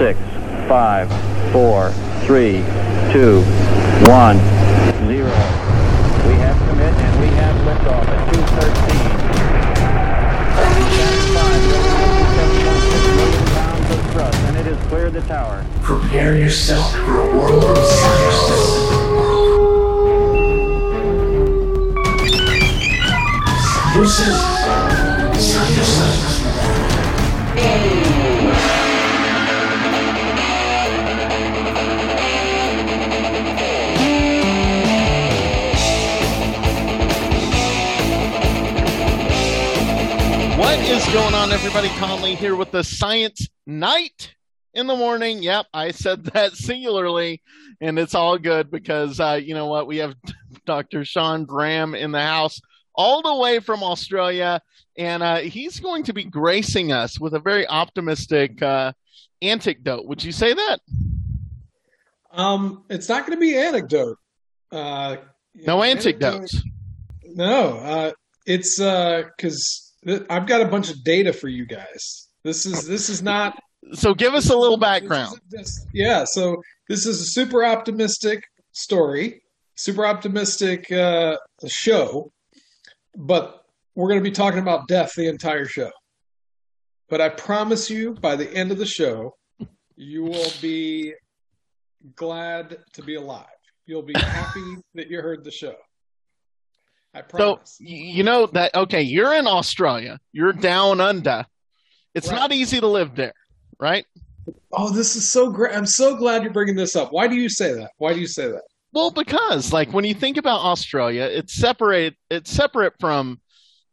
six, five, four, three, two, one, zero. We have commit and we have liftoff at 213. pounds of thrust and it has cleared the tower. Prepare yourself for a world of science. Versus science. Is going on, everybody? Conley here with the Science Night in the morning. Yep, I said that singularly, and it's all good because uh, you know what? We have Dr. Sean Graham in the house all the way from Australia, and uh, he's going to be gracing us with a very optimistic uh, anecdote. Would you say that? Um, it's not going to be anecdote. Uh, No anecdotes. No, uh, it's because th- I've got a bunch of data for you guys. This is this is not So give us a little background. isn't yeah, so this is a super optimistic story, super optimistic uh, show, but we're going to be talking about death the entire show. But I promise you, by the end of the show, you will be glad to be alive. You'll be happy that you heard the show. I So promise. y- you know that okay, you're in Australia. You're down under. It's Right. not easy to live there, right? oh, this is so great. I'm so glad you're bringing this up. Why do you say that? Why do you say that? Well, because like when you think about Australia, it's separate. It's separate from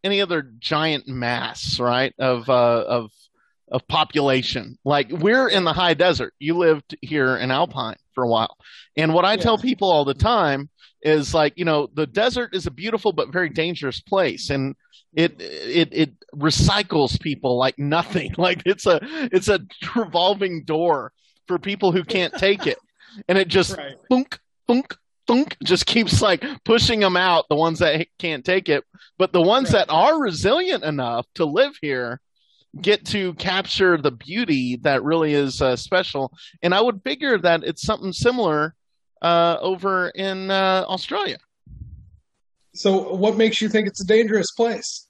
any other giant mass, right? Of uh, of of population. Like we're in the high desert. You lived here in Alpine for a while, and what I Yeah. tell people all the time is like, you know, the desert is a beautiful but very dangerous place, and it it it recycles people like nothing. Like it's a it's a revolving door for people who can't take it, and it just Right. thunk, thunk, thunk, just keeps like pushing them out, the ones that can't take it. But the ones Right. that are resilient enough to live here get to capture the beauty that really is uh, special. And I would figure that it's something similar uh, over in uh, Australia. So, what makes you think it's a dangerous place?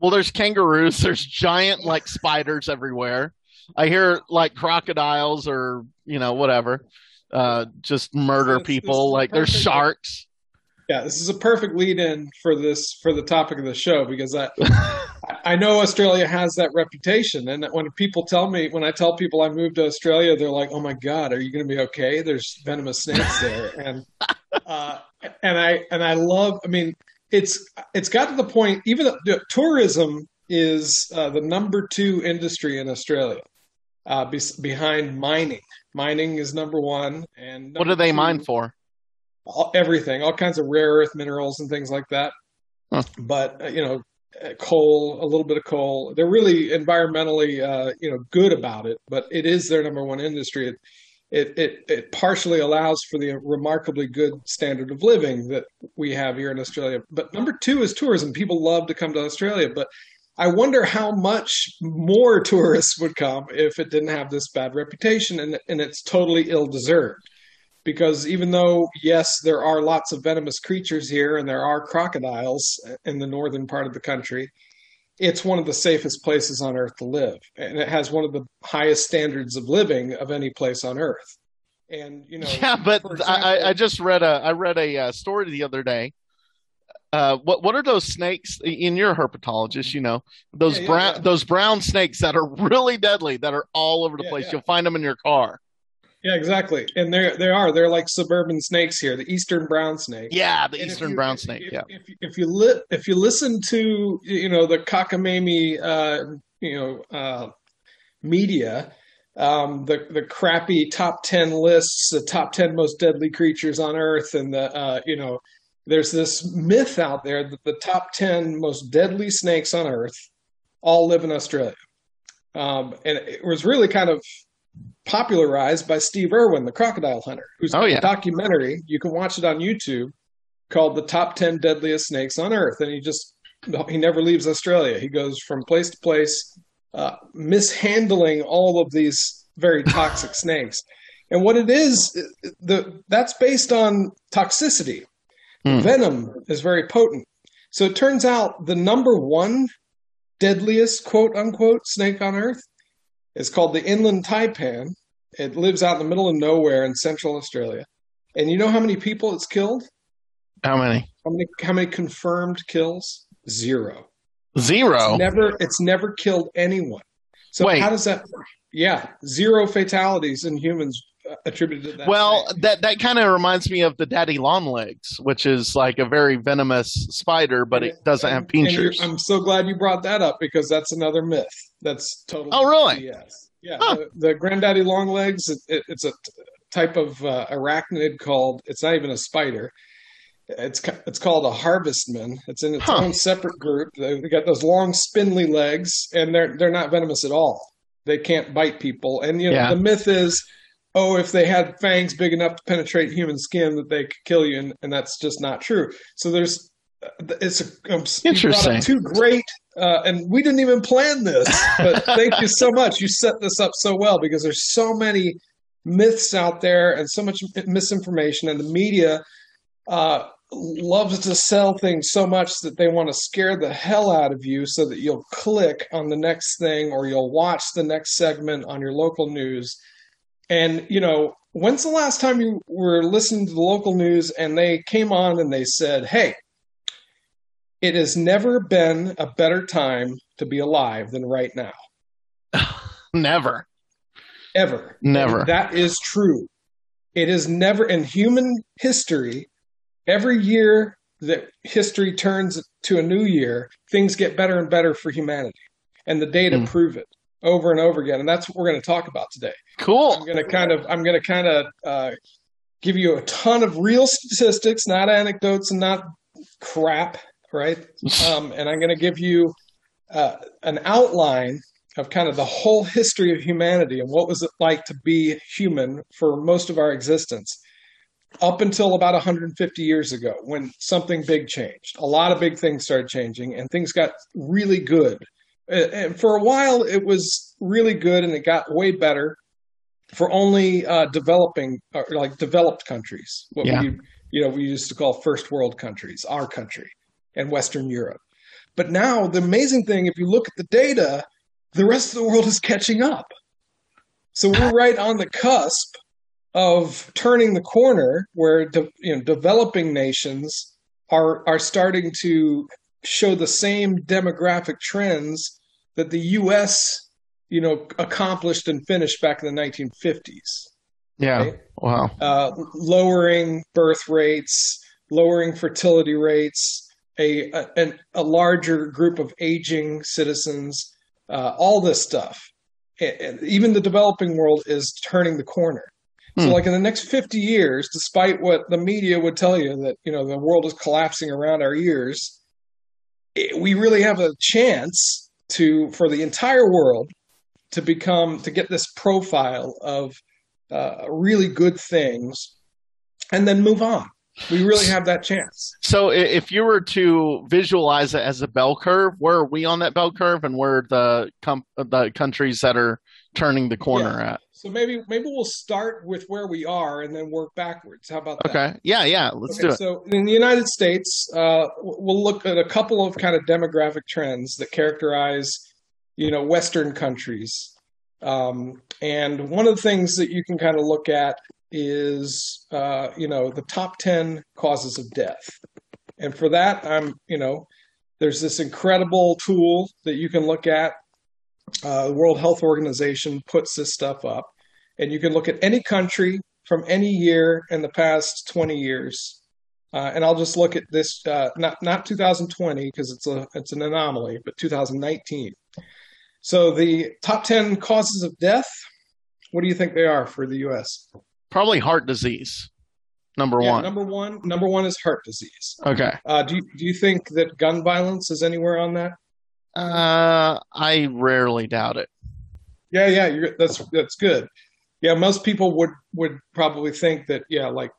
Well, there's kangaroos, there's giant like spiders everywhere. I hear like crocodiles or, you know, whatever. Uh, just murder this people. is Like there's sharks. Yeah, this is a perfect lead-in for this for the topic of the show because I I know Australia has that reputation, and when people tell me when I tell people I moved to Australia, they're like, "Oh my God, are you going to be okay?" There's venomous snakes there, and uh, and I and I love. I mean, it's it's got to the point. Even though, tourism is uh, the number two industry in Australia, uh, be, behind mining. Mining is number one, and What do they two- mine for? All, everything, all kinds of rare earth minerals and things like that. Huh. But uh, you know, uh, coal, a little bit of coal. They're really environmentally, uh, you know, good about it. But it is their number one industry. It, it it it partially allows for the remarkably good standard of living that we have here in Australia. But number two is tourism. People love to come to Australia, but I wonder how much more tourists would come if it didn't have this bad reputation, and and it's totally ill deserved because even though yes there are lots of venomous creatures here and there are crocodiles in the northern part of the country it's one of the safest places on earth to live and it has one of the highest standards of living of any place on earth and you know Yeah, but for I, I- I just read a I read a uh, story the other day. Uh, what what are those snakes? In your herpetologist, you know those Yeah, yeah, brown yeah. those brown snakes that are really deadly that are all over the place. You'll find them in your car. Yeah exactly. And they they are. They're like suburban snakes here the eastern brown snake. Yeah, the And eastern you- brown snake. If, Yeah, if, if you li- if you listen to you know the cockamamie uh, you know uh, media, um, the the crappy top ten lists, the top ten most deadly creatures on Earth, and the uh, you know there's this myth out there that the top ten most deadly snakes on Earth all live in Australia, um, and it was really kind of popularized by Steve Irwin, the crocodile hunter, who's Oh, got a documentary. You can watch it on YouTube called "The Top Ten Deadliest Snakes on Earth," and he just he never leaves Australia. He goes from place to place, uh, mishandling all of these very toxic snakes. And what it is, the that's based on toxicity. Hmm. Venom is very potent. So it turns out the number one deadliest quote unquote snake on earth is called the inland taipan. It lives out in the middle of nowhere in central Australia. And you know how many people it's killed? How many? How many how many confirmed kills? Zero. Zero. It's never it's never killed anyone. So Wait. how does that Yeah, zero fatalities in humans attributed to that. well, that that kind of reminds me of the daddy long legs, which is like a very venomous spider, but it doesn't have And- and you're- pinchers. I'm so glad you brought that up because that's another myth. That's totally Oh, really? Yes. Yeah. Huh. The, the granddaddy longlegs. It, it, it's a t- type of uh, arachnid called. It's not even a spider. It's it's called a harvestman. It's in its Huh. own separate group. They they got those long spindly legs, and they're they're not venomous at all. They can't bite people. And you know Yeah. the myth is, oh, if they had fangs big enough to penetrate human skin, that they could kill you, and, and that's just not true. So there's it's a um, you brought up Interesting. Two great, uh, and we didn't even plan this, but thank you so much. You set this up so well because there's so many myths out there and so much misinformation, and the media uh, loves to sell things so much that they want to scare the hell out of you so that you'll click on the next thing or you'll watch the next segment on your local news. And, you know, when's the last time you were listening to the local news and they came on and they said, hey, it has never been a better time to be alive than right now, Never. ever. Never. And that is true. It is never in human history, every year that history turns to a new year, things get better and better for humanity. And the data Hmm. prove it over and over again. And that's what we're going to talk about today. Cool. I'm going to kind of I'm going to kind of uh, give you a ton of real statistics, not anecdotes and not crap, right? Um, and I'm going to give you uh, an outline of kind of the whole history of humanity and what was it like to be human for most of our existence up until about 150 years ago when something big changed. A lot of big things started changing and things got really good. Uh, And for a while, it was really good and it got way better for only uh, developing, or like developed countries. What Yeah. we, you know, we used to call first world countries, our country, and Western Europe. But now, the amazing thing, if you look at the data, the rest of the world is catching up. So we're right on the cusp of turning the corner where de- you know developing nations are are starting to show the same demographic trends that the US you know accomplished and finished back in the 1950s Yeah. right? Wow. uh, lowering birth rates, lowering fertility rates, a, a, a larger group of aging citizens, uh, all this stuff. And- even the developing world is turning the corner. So, Hmm. like in the next 50 years, despite what the media would tell you that you know the world is collapsing around our ears, we really have a chance to for the entire world to become to get this profile of uh, really good things and then move on. We really have that chance. So if you were to visualize it as a bell curve, where are we on that bell curve, and where are the com- the countries that are turning the corner at? So maybe maybe we'll start with where we are and then work backwards. How about that? Okay. Yeah. Yeah. Let's Okay, do it. So in the United States, uh, we'll look at a couple of kind of demographic trends that characterize, you know, Western countries. Um, and one of the things that you can kind of look at is, uh, you know, the top 10 causes of death. And for that, I'm, you know, there's this incredible tool that you can look at. Uh, the World Health Organization puts this stuff up, and you can look at any country from any year in the past 20 years. Uh, and I'll just look at this, uh, not not 2020 because it's a it's an anomaly, but 2019. So the top 10 causes of death. What do you think they are for the U.S.? Probably heart disease. Number Yeah, one. number one. Number one is heart disease. okay. Uh, do you, do you think that gun violence is anywhere on that? Uh, I rarely doubt it. Yeah, yeah, you're, that's that's good. Yeah, most people would would probably think that yeah, like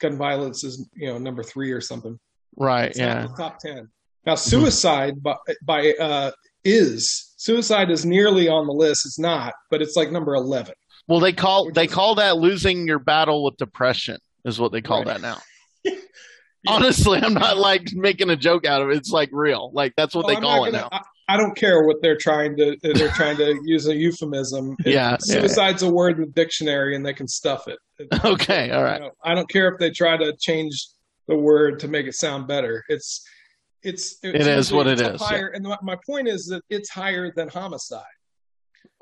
gun violence is you know number three or something. Right. It's Yeah. top ten. Now, suicide by, by uh, is suicide is nearly on the list. It's not, but it's like number eleven. Well, they call they call that losing your battle with depression is what they call Right. that now. Honestly, I'm not like making a joke out of it. It's like real. Like that's what Well, they I'm call it gonna- now. I, I don't care what they're trying to. They're trying to use a euphemism. It- Yeah, yeah, suicide's a word in the dictionary, and they can stuff it. It- Okay, all right. you know, I don't care if they try to change the word to make it sound better. It's it's It is what it's up is, Higher, and my point is that it's higher than homicide,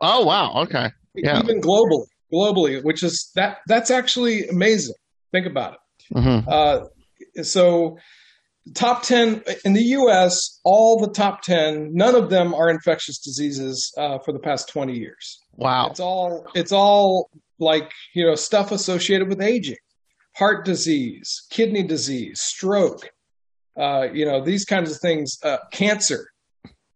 Oh wow. Okay. Yeah. even globally. Globally, which is that that's actually amazing. Think about it. hmm Uh, so, top 10 in the US, all the top 10, none of them are infectious diseases uh, for the past 20 years. Wow. It's all it's all like, you know, stuff associated with aging, heart disease, kidney disease, stroke, uh, you know, these kinds of things, uh, cancer,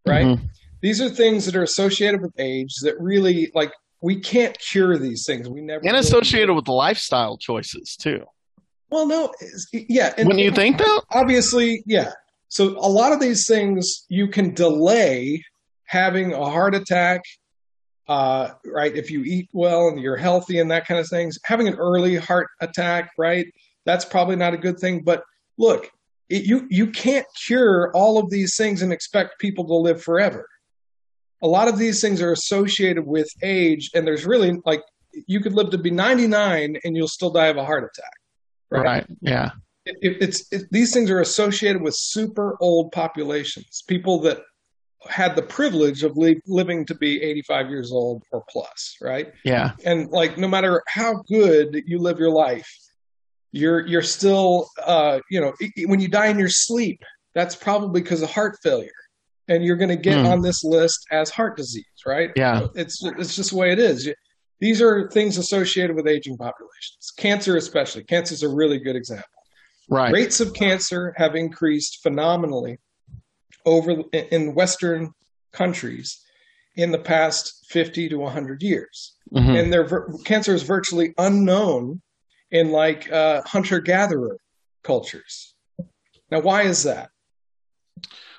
right? Mhm. These are things that are associated with age that really like we can't cure these things. We never And associated with lifestyle choices too. Well, no, yeah, and, Wouldn't you think though? obviously, yeah. So a lot of these things you can delay having a heart attack, uh, right? If you eat well and you're healthy and that kind of things, having an early heart attack, right? That's probably not a good thing. But look, it, you you can't cure all of these things and expect people to live forever. A lot of these things are associated with age, and there's really like you could live to be 99 and you'll still die of a heart attack. Right. Right. Yeah. it, it- it's it, these things are associated with super old populations, people that had the privilege of li- living to be 85 years old or plus, right? Yeah. And like, no matter how good you live your life, you're you're still, uh, you know, when you die in your sleep, that's probably because of heart failure, and you're going to get Hmm. on this list as heart disease, right? Yeah. It's it's just the way it is. These are things associated with aging populations. Cancer, especially. Cancer is a really good example. Right. Rates of cancer have increased phenomenally over in Western countries in the past 50 to 100 years. Mhm. And their cancer is virtually unknown in like uh, hunter gatherer cultures. Now, why is that?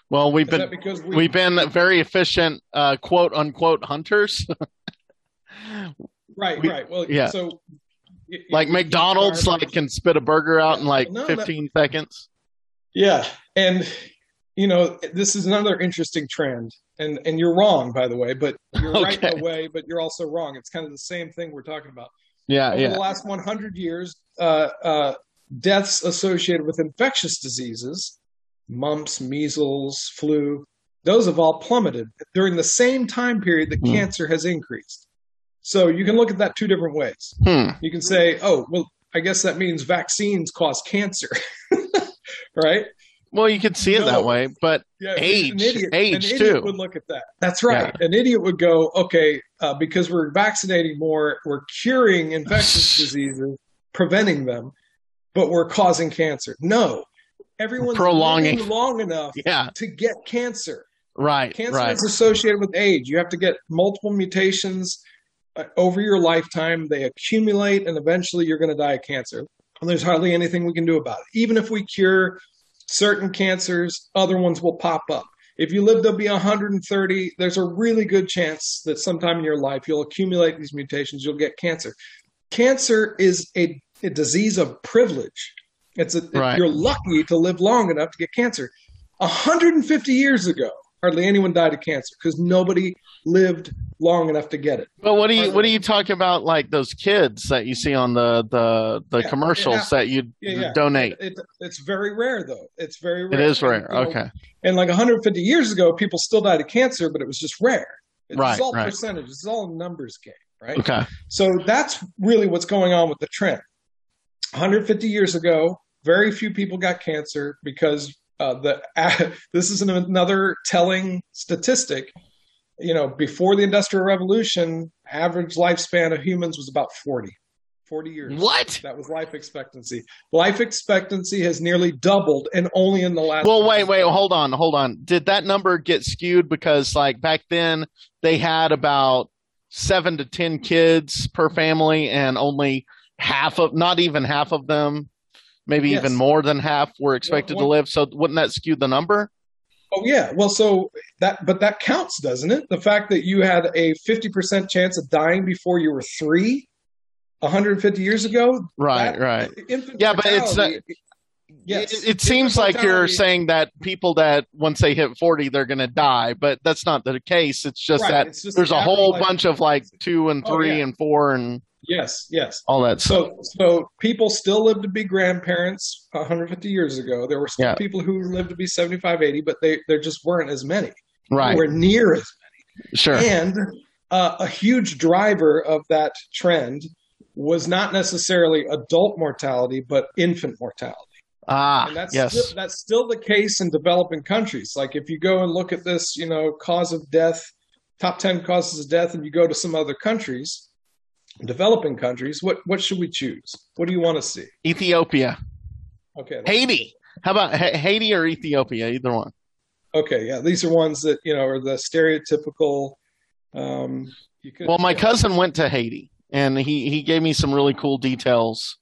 Well, we've Is been we, we've been very efficient, uh, quote unquote hunters. right, we- right. Well, yeah. So, like McDonald's, like can spit a burger out in like No, no. 15 seconds. Yeah, and you know this is another interesting trend, and and you're wrong by the way, but you're right in a way, but you're also wrong. It's kind of the same thing we're talking about. Yeah. Over Yeah. the last 100 years, uh, uh, deaths associated with infectious diseases, mumps, measles, flu, those have all plummeted during the same time period that Hmm. cancer has increased. So you can look at that two different ways. Hmm. You can say, oh, well, I guess that means vaccines cause cancer, right? Well, you could see it that way, but Yeah, Age. an idiot, Age, an idiot too. would look at that. That's right. An idiot would go, okay, uh, because we're vaccinating more, we're curing infectious diseases, preventing them, but we're causing cancer. No, everyone's Prolonging. long enough yeah. to get cancer. Right. Cancer right. is associated with age. You have to get multiple mutations Uh, over your lifetime. They accumulate, and eventually you're going to die of cancer. And there's hardly anything we can do about it. Even if we cure certain cancers, other ones will pop up. If you live to be 130, there's a really good chance that sometime in your life you'll accumulate these mutations, you'll get cancer. Cancer is a, a disease of privilege. It's a, Right. you're lucky to live long enough to get cancer. 150 years ago, hardly anyone died of cancer because nobody lived long enough to get it. But what do you what do you talk about like those kids that you see on the the the Yeah, commercials yeah. that you Yeah, donate? It, it's very rare, though. It's very It rare. is And, rare. know, Okay. And like 150 years ago, people still died of cancer, but it was just rare. It's Right, all right. percentages. It's all numbers game, right? Okay. So that's really what's going on with the trend. 150 years ago, very few people got cancer because uh, the this is an, another telling statistic. You know, before the Industrial Revolution, average lifespan of humans was about 40. 40 years. What? That was life expectancy. Life expectancy has nearly doubled, and only in the last. Well, wait, wait, hold on, hold on. Did that number get skewed because like back then they had about seven to ten kids per family, and only half of, not even half of them, maybe Yes. even more than half, were expected to live. So wouldn't that skew the number? Oh yeah. Well, so that but that counts, doesn't it? The fact that you had a 50% chance of dying before you were 3 150 years ago? Right, right. Yeah, but it's uh, not- Yes. It, it seems like you're saying that people that once they hit 40, they're going to die, but that's not the case. It's just Right, that it's just there's a whole bunch of like two and Oh, three yeah. and four and Yes, yes. all that stuff. So, so people still lived to be grandparents 150 years ago. There were still Yeah. people who lived to be 75, 80, but they there just weren't as many. right. Nowhere near as many. Sure. And uh, a huge driver of that trend was not necessarily adult mortality, but infant mortality. ah, And that's yes. still, that's still the case in developing countries. Like if you go and look at this, you know, cause of death, top 10 causes of death, and you go to some other countries, developing countries, what what should we choose? What do you want to see? Ethiopia. Okay. Haiti. How about Ha- Haiti or Ethiopia? Either one. Okay, yeah, these are ones that you know are the stereotypical. Um, you could, Well, my cousin went to Haiti, and he he gave me some really cool details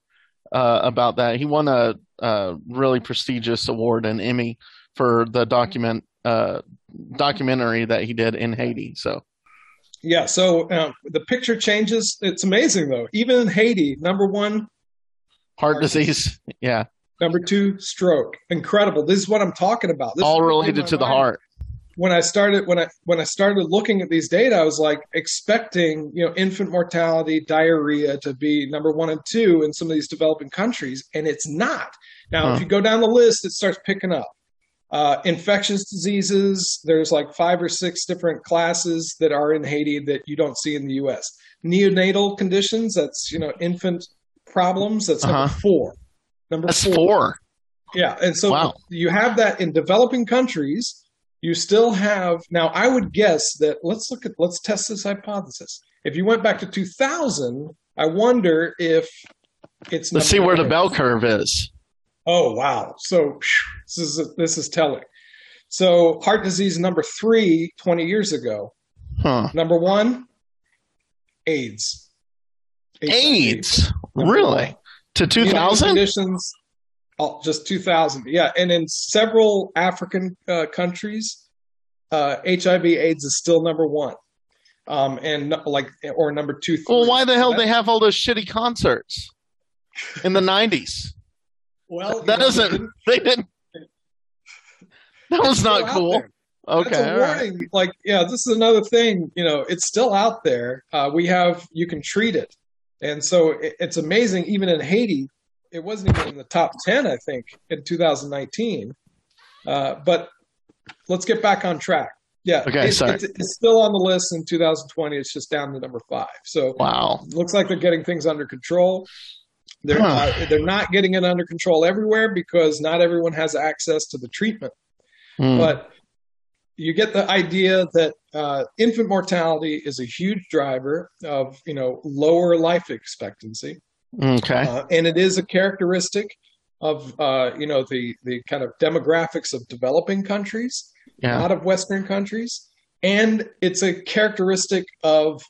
uh, about that. He won a, a really prestigious award, an Emmy, for the document uh, documentary that he did in Haiti. So Yeah, so um, the picture changes. It's amazing though. Even in Haiti, number one, heart disease, yeah, number two, stroke. Incredible. This is what I'm talking about. This all related to the mind. heart. When I started when I when I started looking at these data, I was like expecting you know infant mortality, diarrhea to be number one and two in some of these developing countries, and it's not. Now, Huh. if you go down the list, it starts picking up. Uh, infectious diseases, there's like five or six different classes that are in Haiti that you don't see in the US. Neonatal conditions, that's, you know, infant problems, that's number Uh-huh. four. Number That's four. four. Yeah. And so Wow. you have that in developing countries. You still have, now I would guess that, let's look at, let's test this hypothesis. If you went back to 2000, I wonder if it's. Let's see where the bell curve is. Oh wow! So this is this is telling. So heart disease number three 20 years ago. Huh? Number one, AIDS. HIV. AIDS, Number really? one. To 2000 conditions. Oh, just 2000. Yeah, and in several African uh, countries, uh, HIV/AIDS is still number one. Um, and no- like or number two. Well, why the hell That- they have all those shitty concerts in the nineties? Well, That doesn't. They didn't. That was not cool. Okay, That's a all right. warning. Like, yeah, this is another thing. You know, it's still out there. Uh, we have you can treat it, and so it, it's amazing. Even in Haiti, it wasn't even in the top ten, I think, in 2019. Uh, but let's get back on track. Yeah, Okay, it- sorry. It's, it's still on the list in 2020. It's just down to number five. So Wow. looks like they're getting things under control. They're Huh. uh, they're not getting it under control everywhere because not everyone has access to the treatment Hmm. but you get the idea that uh, infant mortality is a huge driver of you know lower life expectancy, okay. uh, and it is a characteristic of uh, you know the the kind of demographics of developing countries, Yeah. not of Western countries, and it's a characteristic of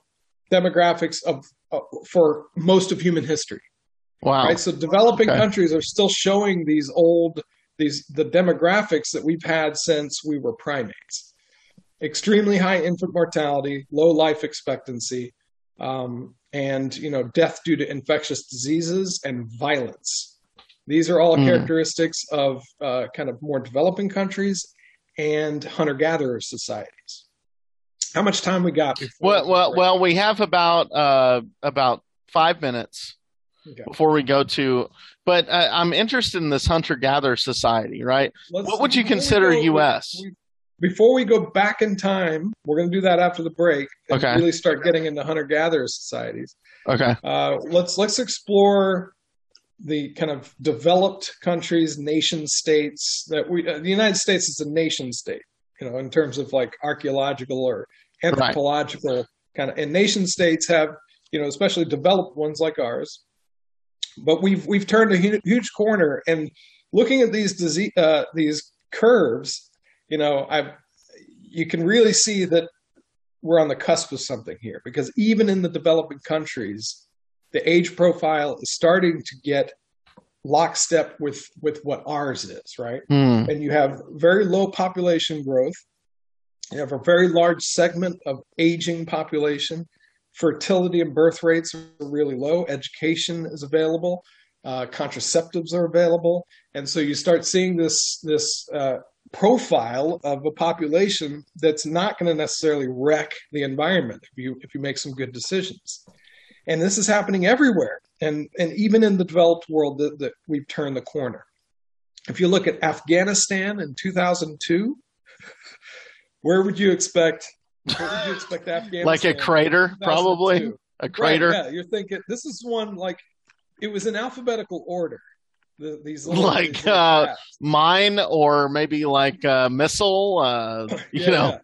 demographics of uh, for most of human history Wow. right? So developing Okay. countries are still showing these old these the demographics that we've had since we were primates. Extremely high infant mortality, low life expectancy, um, and you know death due to infectious diseases and violence. These are all Hmm. characteristics of uh, kind of more developing countries and hunter-gatherer societies. How much time we got? before Well, we well, well, we have about uh, about five minutes Okay. before we go to. But uh, I'm interested in this hunter-gatherer society, right? Let's- What would you consider go- U.S.? Before we go back in time, we're going to do that after the break and Okay. really start getting into hunter-gatherer societies. Okay. Uh, let's let's explore the kind of developed countries, nation states that we. Uh, the United States is a nation state, you know, in terms of like archaeological or anthropological kind of. And nation states have, you know, especially developed ones like ours. But we've we've turned a hu- huge corner, and looking at these disease uh, these curves, you know, I you can really see that we're on the cusp of something here because even in the developing countries, the age profile is starting to get lockstep with with what ours is, right? Hmm. And you have very low population growth. You have a very large segment of aging population. Fertility and birth rates are really low. Education is available. Uh, contraceptives are available, and so you start seeing this this uh, profile of a population that's not going to necessarily wreck the environment if you if you make some good decisions. And this is happening everywhere, and and even in the developed world that, that we've turned the corner. If you look at Afghanistan in 2002, where would you expect? Where would you expect Afghanistan? Like a crater, probably a crater. Right, yeah, you're thinking this is one like it was in alphabetical order. The, these little, Like, these uh. Mine or maybe like a missile. Uh, you Yeah, know,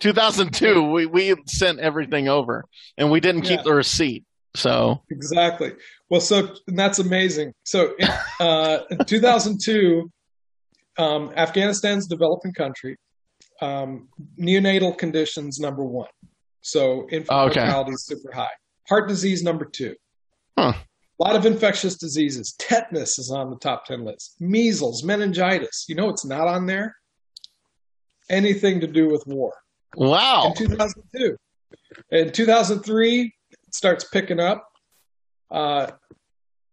2002. We we sent everything over, and we didn't keep Yeah. the receipt. So Exactly. Well, so and that's amazing. So in, uh, in 2002, um, Afghanistan's developing country. Um, neonatal conditions number one. So infant Okay. mortality is super high. Heart disease number two. Huh. A lot of infectious diseases. Tetanus is on the top 10 list. Measles, meningitis. You know it's not on there? Anything to do with war wow. in 2002. In 2003, it starts picking up. Uh,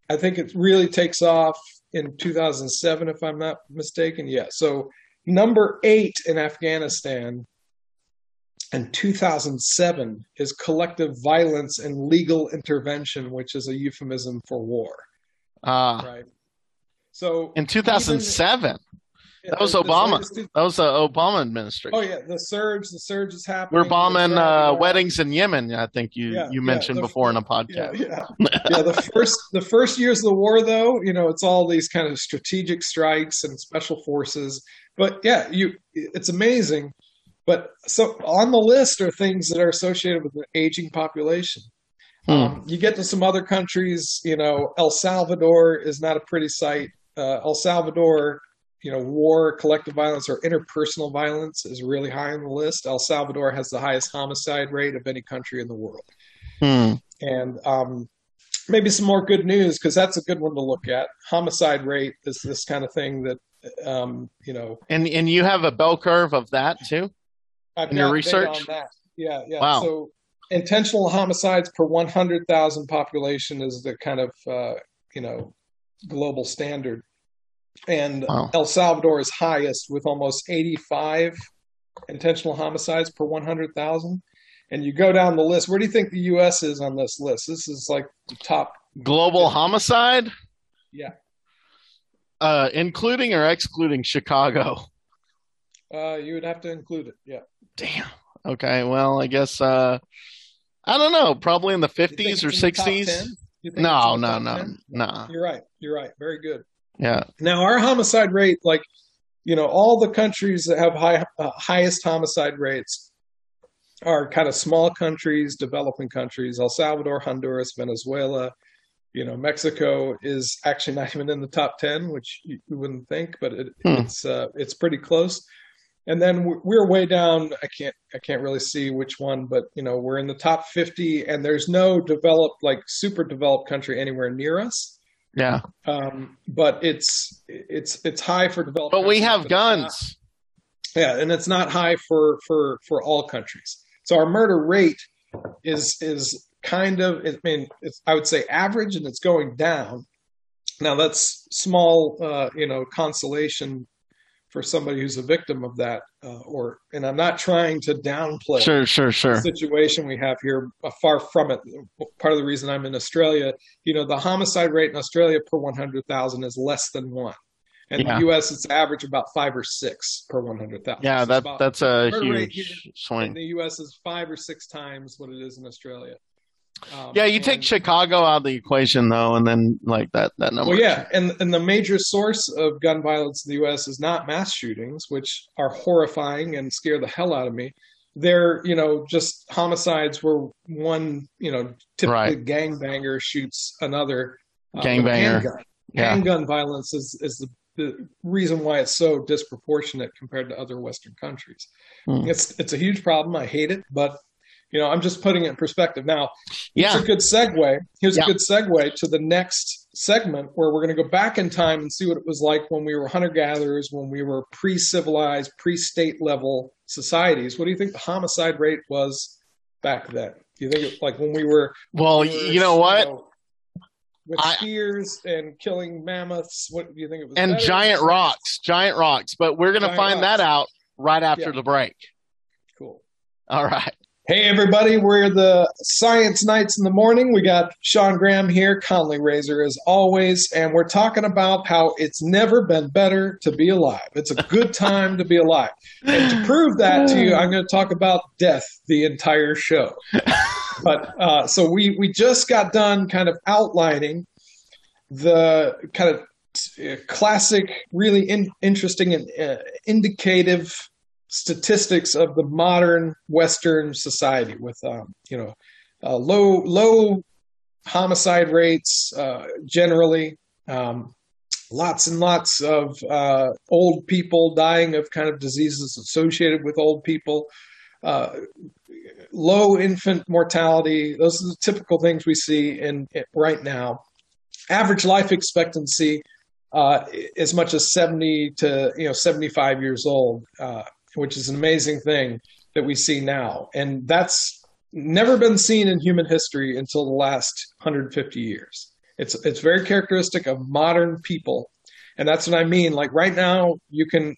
I think it really takes off in 2007, if I'm not mistaken. Yeah. So, number eight in Afghanistan in 2007 is collective violence and legal intervention, which is a euphemism for war. Uh, Right. So, in 2007, that was Obama. that was the Obama administration. Oh yeah, the surge, the surge is happening. We're bombing uh, weddings in Yemen. I think you Yeah, you yeah, mentioned the- before in a podcast. yeah, yeah. The first the first years of the war, though, you know, it's all these kind of strategic strikes and special forces. But yeah, you it's amazing. But so on the list are things that are associated with an aging population. Hmm. Um, you get to some other countries, you know, El Salvador is not a pretty sight. Uh, El Salvador, you know, war, collective violence, or interpersonal violence is really high on the list. El Salvador has the highest homicide rate of any country in the world Hmm. and um, maybe some more good news because that's a good one to look at. Homicide rate is this kind of thing that um, you know. And and you have a bell curve of that too. I've In your research? Yeah, yeah. Wow. So intentional homicides per 100,000 population is the kind of uh, you know global standard, and Wow. El Salvador is highest with almost 85 intentional homicides per 100,000. And you go down the list. Where do you think the U.S. is on this list? This is like the top Global homicide, Yeah. uh, including or excluding Chicago. Uh, you would have to include it. Yeah. Damn. Okay. Well, I guess uh, I don't know. Probably in the fifties or it's in the top sixties. 10? You think No, it's in the no, no, 10? no. You're right. You're right. Very good. Yeah. Now, our homicide rate, like, you know, all the countries that have high, uh, highest homicide rates are kind of small countries, developing countries. El Salvador, Honduras, Venezuela. You know, Mexico is actually not even in the top ten, which you, you wouldn't think, but it, Hmm. it's uh, it's pretty close. And then we're, we're way down. I can't I can't really see which one, but you know, we're in the top fifty, and there's no developed like super developed country anywhere near us. Yeah. Um, but it's it's it's high for developed. But we have but it's not- guns. yeah, and it's not high for for for all countries. So our murder rate is is kind of I mean it's, I would say average, and it's going down. Now that's small, uh, you know, consolation for somebody who's a victim of that, uh, or and I'm not trying to downplay Sure, sure, sure. situation we have here. Uh, far from it. Part of the reason I'm in Australia, you know, the homicide rate in Australia per 100,000 is less than one. And Yeah. the U.S. it's average about five or six per 100,000. Yeah, So that that's a huge in swing. the U.S. is five or six times what it is in Australia. Um, Yeah, you take Chicago out of the equation though, and then like that that number. Well, yeah, and and the major source of gun violence in the U.S. is not mass shootings, which are horrifying and scare the hell out of me. They're you know just homicides where one you know typically Right. gangbanger shoots another uh, Gangbanger. handgun. Yeah. Handgun violence is is the the reason why it's so disproportionate compared to other Western countries. Hmm. It's it's a huge problem. I hate it, but you know I'm just putting it in perspective. Now, here's Yeah. a good segue. Here's Yeah. a good segue to the next segment where we're going to go back in time and see what it was like when we were hunter gatherers, when we were pre civilized, pre state level societies. What do you think the homicide rate was back then? Do you think it, like when we were? Well, we were, you know what? with I- spears and killing mammoths, what do you think it was? and better? giant rocks, giant rocks. But we're going to find rocks. that out right after Yeah. the break. Cool. All right. Hey everybody, we're the Science Nights in the morning. We got Sean Graham here, Conley Razor as always, and we're talking about how it's never been better to be alive. It's a good time to be alive. And to prove that to you, I'm going to talk about death the entire show. But uh, so we we just got done kind of outlining the kind of uh, classic, really in, interesting and uh, indicative statistics of the modern Western society with um, you know uh, low low homicide rates uh, generally. Um, lots and lots of uh, old people dying of kind of diseases associated with old people. Uh, low infant mortality. Those are the typical things we see in, in right now. Average life expectancy uh, as much as 70 to you know 75 years old, uh, which is an amazing thing that we see now, and that's never been seen in human history until the last 150 years. It's it's very characteristic of modern people, and that's what I mean. Like right now, you can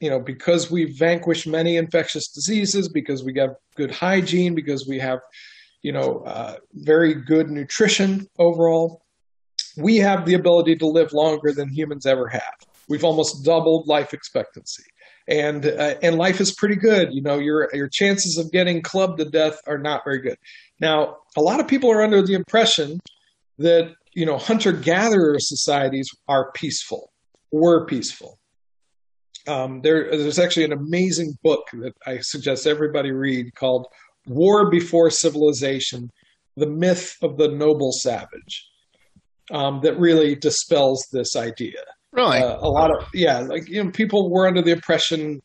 you know because we've vanquished many infectious diseases, because we have good hygiene, because we have you know uh, very good nutrition overall we have the ability to live longer than humans ever have. We've almost doubled life expectancy, and uh, and life is pretty good. You know, your your chances of getting clubbed to death are not very good. Now, a lot of people are under the impression that you know hunter gatherer societies are peaceful, were peaceful. Um, there, there's actually an amazing book that I suggest everybody read called "War Before Civilization: The Myth of the Noble Savage." um, that really dispels this idea. Really? Uh, a lot of yeah, like you know, people were under the impression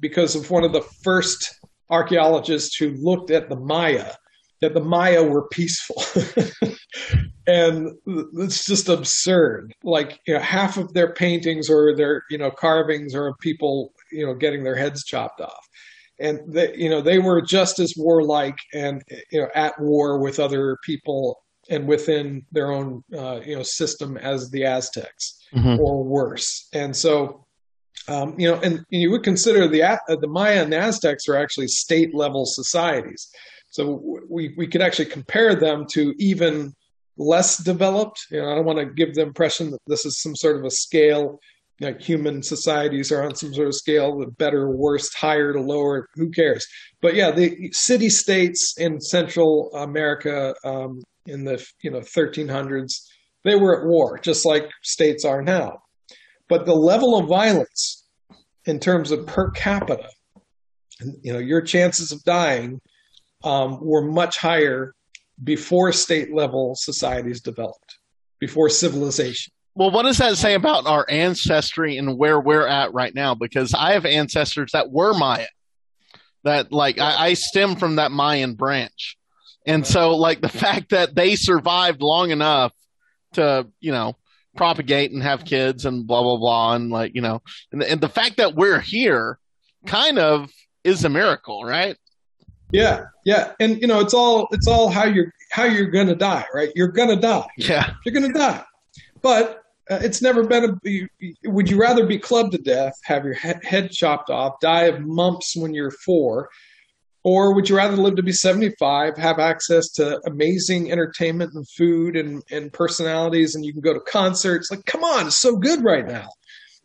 because of one of the first archaeologists who looked at the Maya that the Maya were peaceful, and it's just absurd. Like you know, half of their paintings or their you know carvings are of people you know getting their heads chopped off. And they, you know they were just as warlike and you know at war with other people and within their own uh, you know system as the Aztecs Mhm. or worse. And so um, you know, and, and you would consider the uh, the Maya and the Aztecs are actually state level societies. So we we could actually compare them to even less developed. You know, I don't want to give the impression that this is some sort of a scale. Like human societies are on some sort of scale, the better, worst, higher to lower. Who cares? But yeah, the city states in Central America um, in the you know 1300s they were at war just like states are now. But the level of violence in terms of per capita you know your chances of dying um, were much higher before state level societies developed before civilization. Well, what does that say about our ancestry and where we're at right now? Because I have ancestors that were Maya, that like I, I stem from that Mayan branch, and so like the fact that they survived long enough to you know propagate and have kids and blah blah blah and like you know and the, and the fact that we're here kind of is a miracle, right? yeah yeah and you know it's all it's all how you're how you're gonna die right you're gonna die Yeah. you're going to die. But uh, it's never been a. Would you rather be clubbed to death, have your he- head chopped off, die of mumps when you're four, or would you rather live to be 75, have access to amazing entertainment and food and, and personalities, and you can go to concerts? Like, come on, it's so good right now.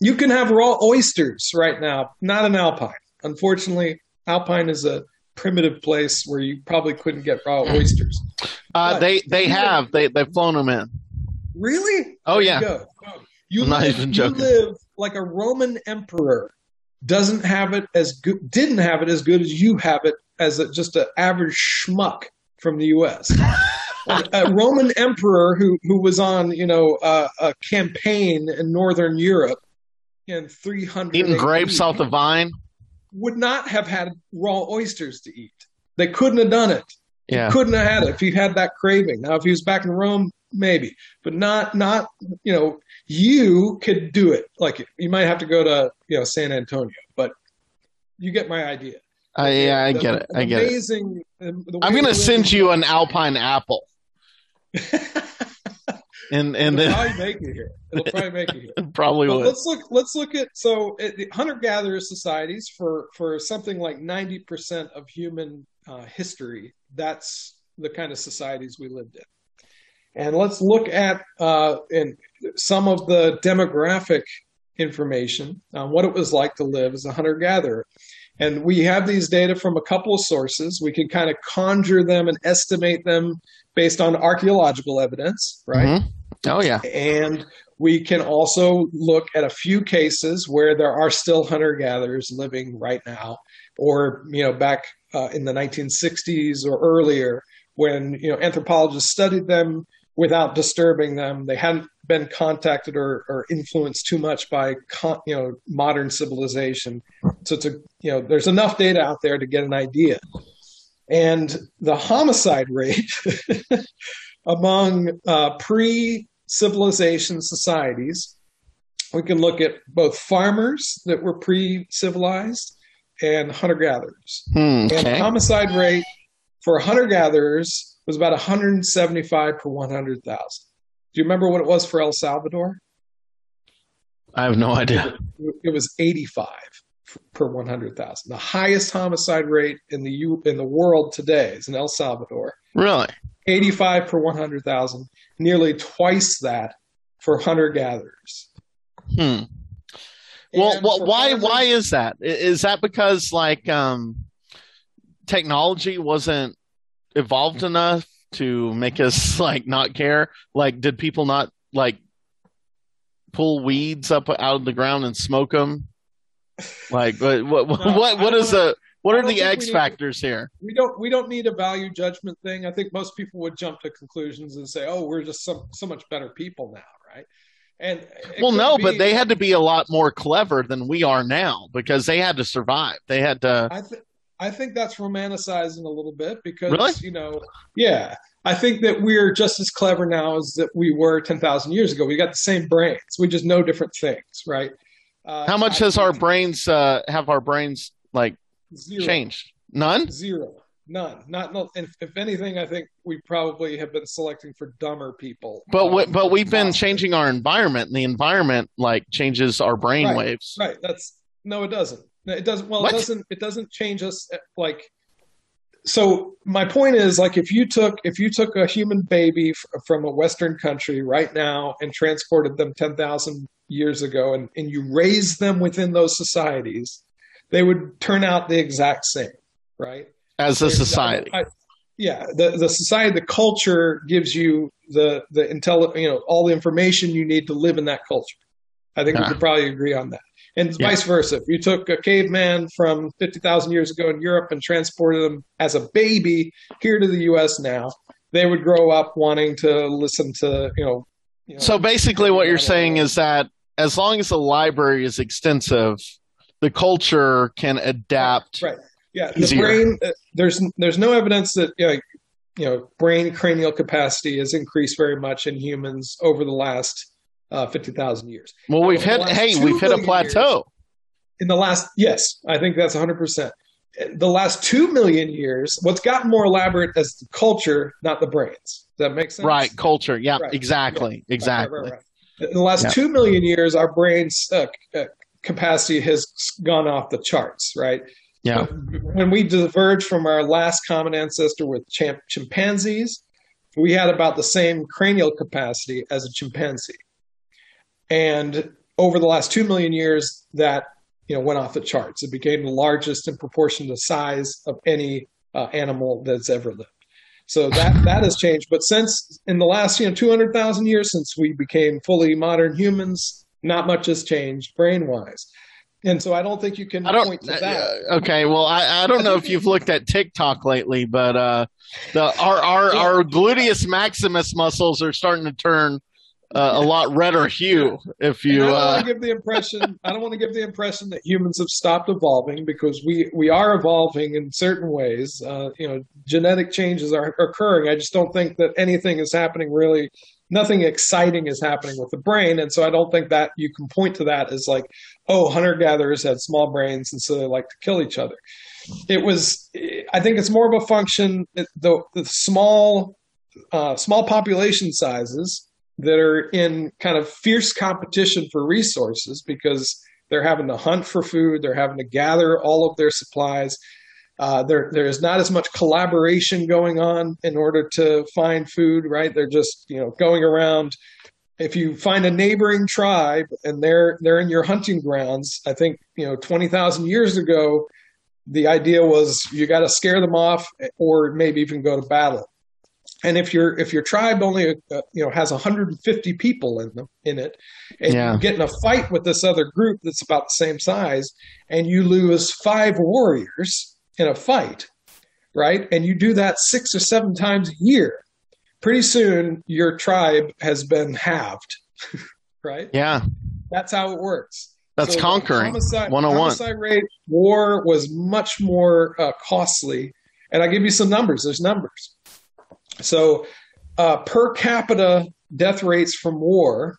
You can have raw oysters right now, not an alpine. Unfortunately, alpine is a primitive place where you probably couldn't get raw oysters. Uh, they they have they they've flown them in. Really? Oh, There yeah. You, go. you I'm not live, you live like a Roman emperor. Doesn't have it as good. Didn't have it as good as you have it as a, just an average schmuck from the U.S. a, a Roman emperor who who was on you know uh, a campaign in northern Europe in 300 Eating grapes off the vine. would not have had raw oysters to eat. They couldn't have done it Yeah. couldn't have had it if he had that craving. Now, if he was back in Rome, maybe, but not not you know you could do it. Like you might have to go to you know San Antonio, but you get my idea. I, yeah, I The- get it. I get it. amazing, the- the I'm gonna send you an alpine apple, and and It'll then probably make it here. It'll probably make it here. probably But would. let's look. Let's look at so at the hunter-gatherer societies for for something like ninety percent of human uh, history. That's the kind of societies we lived in. And let's look at uh, in some of the demographic information on what it was like to live as a hunter-gatherer. And we have these data from a couple of sources. We can kind of conjure them and estimate them based on archaeological evidence, right? Mhm. Oh yeah. And we can also look at a few cases where there are still hunter gatherers living right now, or you know, back uh, in the 1960s or earlier, when you know anthropologists studied them without disturbing them. They hadn't been contacted or, or influenced too much by con- you know modern civilization. So it's a you know, there's enough data out there to get an idea. And the homicide rate among uh, pre civilization societies, we can look at both farmers that were pre civilized and hunter gatherers. Hmm, And homicide rate for hunter gatherers was about 175 per 100,000. Do you remember what it was for El Salvador? I have no idea. It was 85 per 100,000. The highest homicide rate in the U- in the world today is in El Salvador. Really? 85 per 100,000, nearly twice that for hunter gatherers. Hmm. Well, well why why is that? Is that because like um technology wasn't evolved enough to make us like not care? Like did people not like pull weeds up out of the ground and smoke them? Like what what what No, what, what is the what are the X need- factors here? we don't we don't need a value judgment thing. I think most people would jump to conclusions and say, "Oh, we're just so so much better people now, right?" And Well, no, be- but they had to be a lot more clever than we are now because they had to survive. They had to I think I think that's romanticizing a little bit because Really? you know, yeah. I think that we're just as clever now as that we were ten thousand years ago. We got the same brains. We just know different things, right? Uh, How much I has our brains uh have our brains like zero. changed? None? Zero. None. Not, not if, if anything, I think we probably have been selecting for dumber people. But we, Um, but we've been possibly. changing our environment, and the environment like changes our brain Right, waves. Right. That's no, it doesn't. No, It doesn't. Well, What? it doesn't. It doesn't change us. uh, Like, so my point is, like, if you took if you took a human baby f- from a Western country right now and transported them ten thousand years ago, and and you raised them within those societies, they would turn out the exact same, right? As a society, I- yeah, the the society, the culture gives you the the intel, you know, all the information you need to live in that culture. I think we could probably agree on that. And Yeah. vice versa. If you took a caveman from 50,000 years ago in Europe and transported them as a baby here to the US now, they would grow up wanting to listen to, you know, you know so basically, what you're saying is that as long as the library is extensive, the culture can adapt. Right. Yeah, the easier. brain. Uh, there's there's no evidence that you know, you know brain cranial capacity has increased very much in humans over the last uh, fifty thousand years. Well, we've hit. Hey, we've hit a plateau. In the last, yes, I think that's 100. percent The last two million years, what's gotten more elaborate is the culture, not the brains. Does that make sense? Right, culture. Yeah, Right. exactly, Right, exactly. right, right. In the last Yeah. two million years, our brains uh, uh, capacity has gone off the charts. Right. Yeah. When we diverged from our last common ancestor with champ- chimpanzees, we had about the same cranial capacity as a chimpanzee. And over the last two million years, that you know went off the charts. It became the largest in proportion to size of any uh, animal that's ever lived. So that that has changed. But since in the last you know two hundred thousand years since we became fully modern humans, not much has changed brain wise. And so I don't think you can I don't. point to that. uh, okay, well, I, I don't know if you've looked at TikTok lately, but uh, the our our our gluteus maximus muscles are starting to turn uh, a lot redder hue. If And you, I don't uh, want to give the impression. I don't want to give the impression that humans have stopped evolving because we we are evolving in certain ways. Uh, you know, genetic changes are occurring. I just don't think that anything is happening really nothing exciting is happening with the brain, and so I don't think that you can point to that as like, oh, hunter gatherers had small brains, and so they like to kill each other. It was, I think, it's more of a function the, the small uh, small population sizes that are in kind of fierce competition for resources because they're having to hunt for food, they're having to gather all of their supplies. Uh, there, there is not as much collaboration going on in order to find food, right? They're just, you know, going around. If you find a neighboring tribe and they're they're in your hunting grounds, I think you know twenty thousand years ago, the idea was you got to scare them off, or maybe even go to battle and if your if your tribe only uh, you know has 150 people in them in it and Yeah. you get in a fight with this other group that's about the same size and you lose five warriors in a fight right and you do that six or seven times a year pretty soon your tribe has been halved right Yeah. that's how it works That's So conquering. homicide, 101. homicide rate war was much more uh, costly and i give you some numbers there's numbers so uh, per capita death rates from war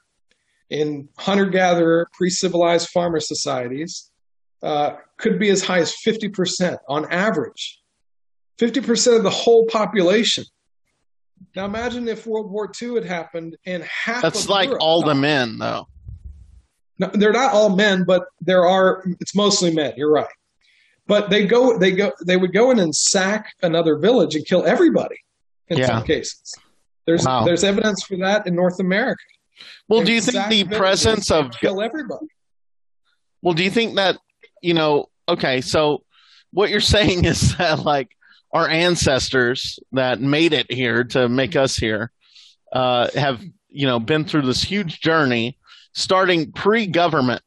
in hunter-gatherer pre-civilized farmer societies uh, could be as high as 50% on average 50% of the whole population now imagine if world war ii had happened and half of—that's of like Europe all the men, though. No, they're not all men, but there are. It's mostly men. You're right. But they go. They go. They would go in and sack another village and kill everybody. In Yeah. some cases, there's Wow. there's evidence for that in North America. Well, do you think the presence of kill everybody? Well, do you think that, you know, okay, so what you're saying is that like our ancestors that made it here to make us here uh, have, you know, been through this huge journey starting pre-government,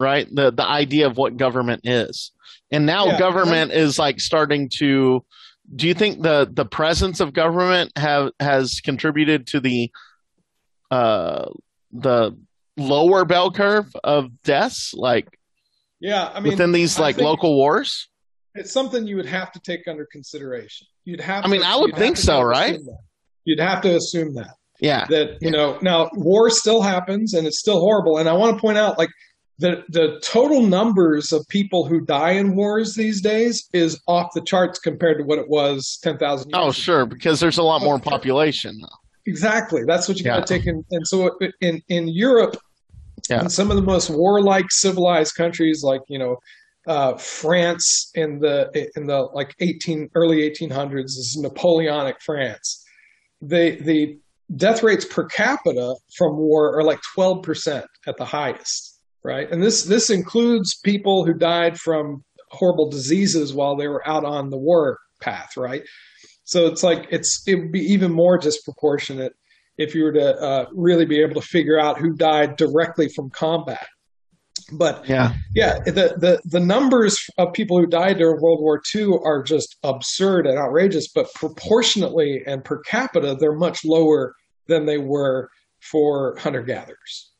right? The the idea of what government is. And now Yeah. government is like starting to do you think the the presence of government have has contributed to the uh the lower bell curve of deaths like Yeah, I mean, within these like local wars? it's something you would have to take under consideration. You'd have. I mean, to, I would think so, right? You'd have to assume that. Yeah. that you know now war still happens and it's still horrible and i want to point out like the the total numbers of people who die in wars these days is off the charts compared to what it was 10,000 years ago. Oh, ago. sure, because there's a lot more population. exactly that's what you Yeah. got to take in and so in in Europe Yeah. in some of the most warlike civilized countries like you know uh, France in the in the like 18 early 1800s is Napoleonic France the the death rates per capita from war are like 12% at the highest right and this this includes people who died from horrible diseases while they were out on the war path right so it's like it's it would be even more disproportionate if you were to uh, really be able to figure out who died directly from combat but Yeah. yeah, the, the the numbers of people who died during World War II are just absurd and outrageous, but proportionately and per capita, they're much lower than they were for hunter gatherers.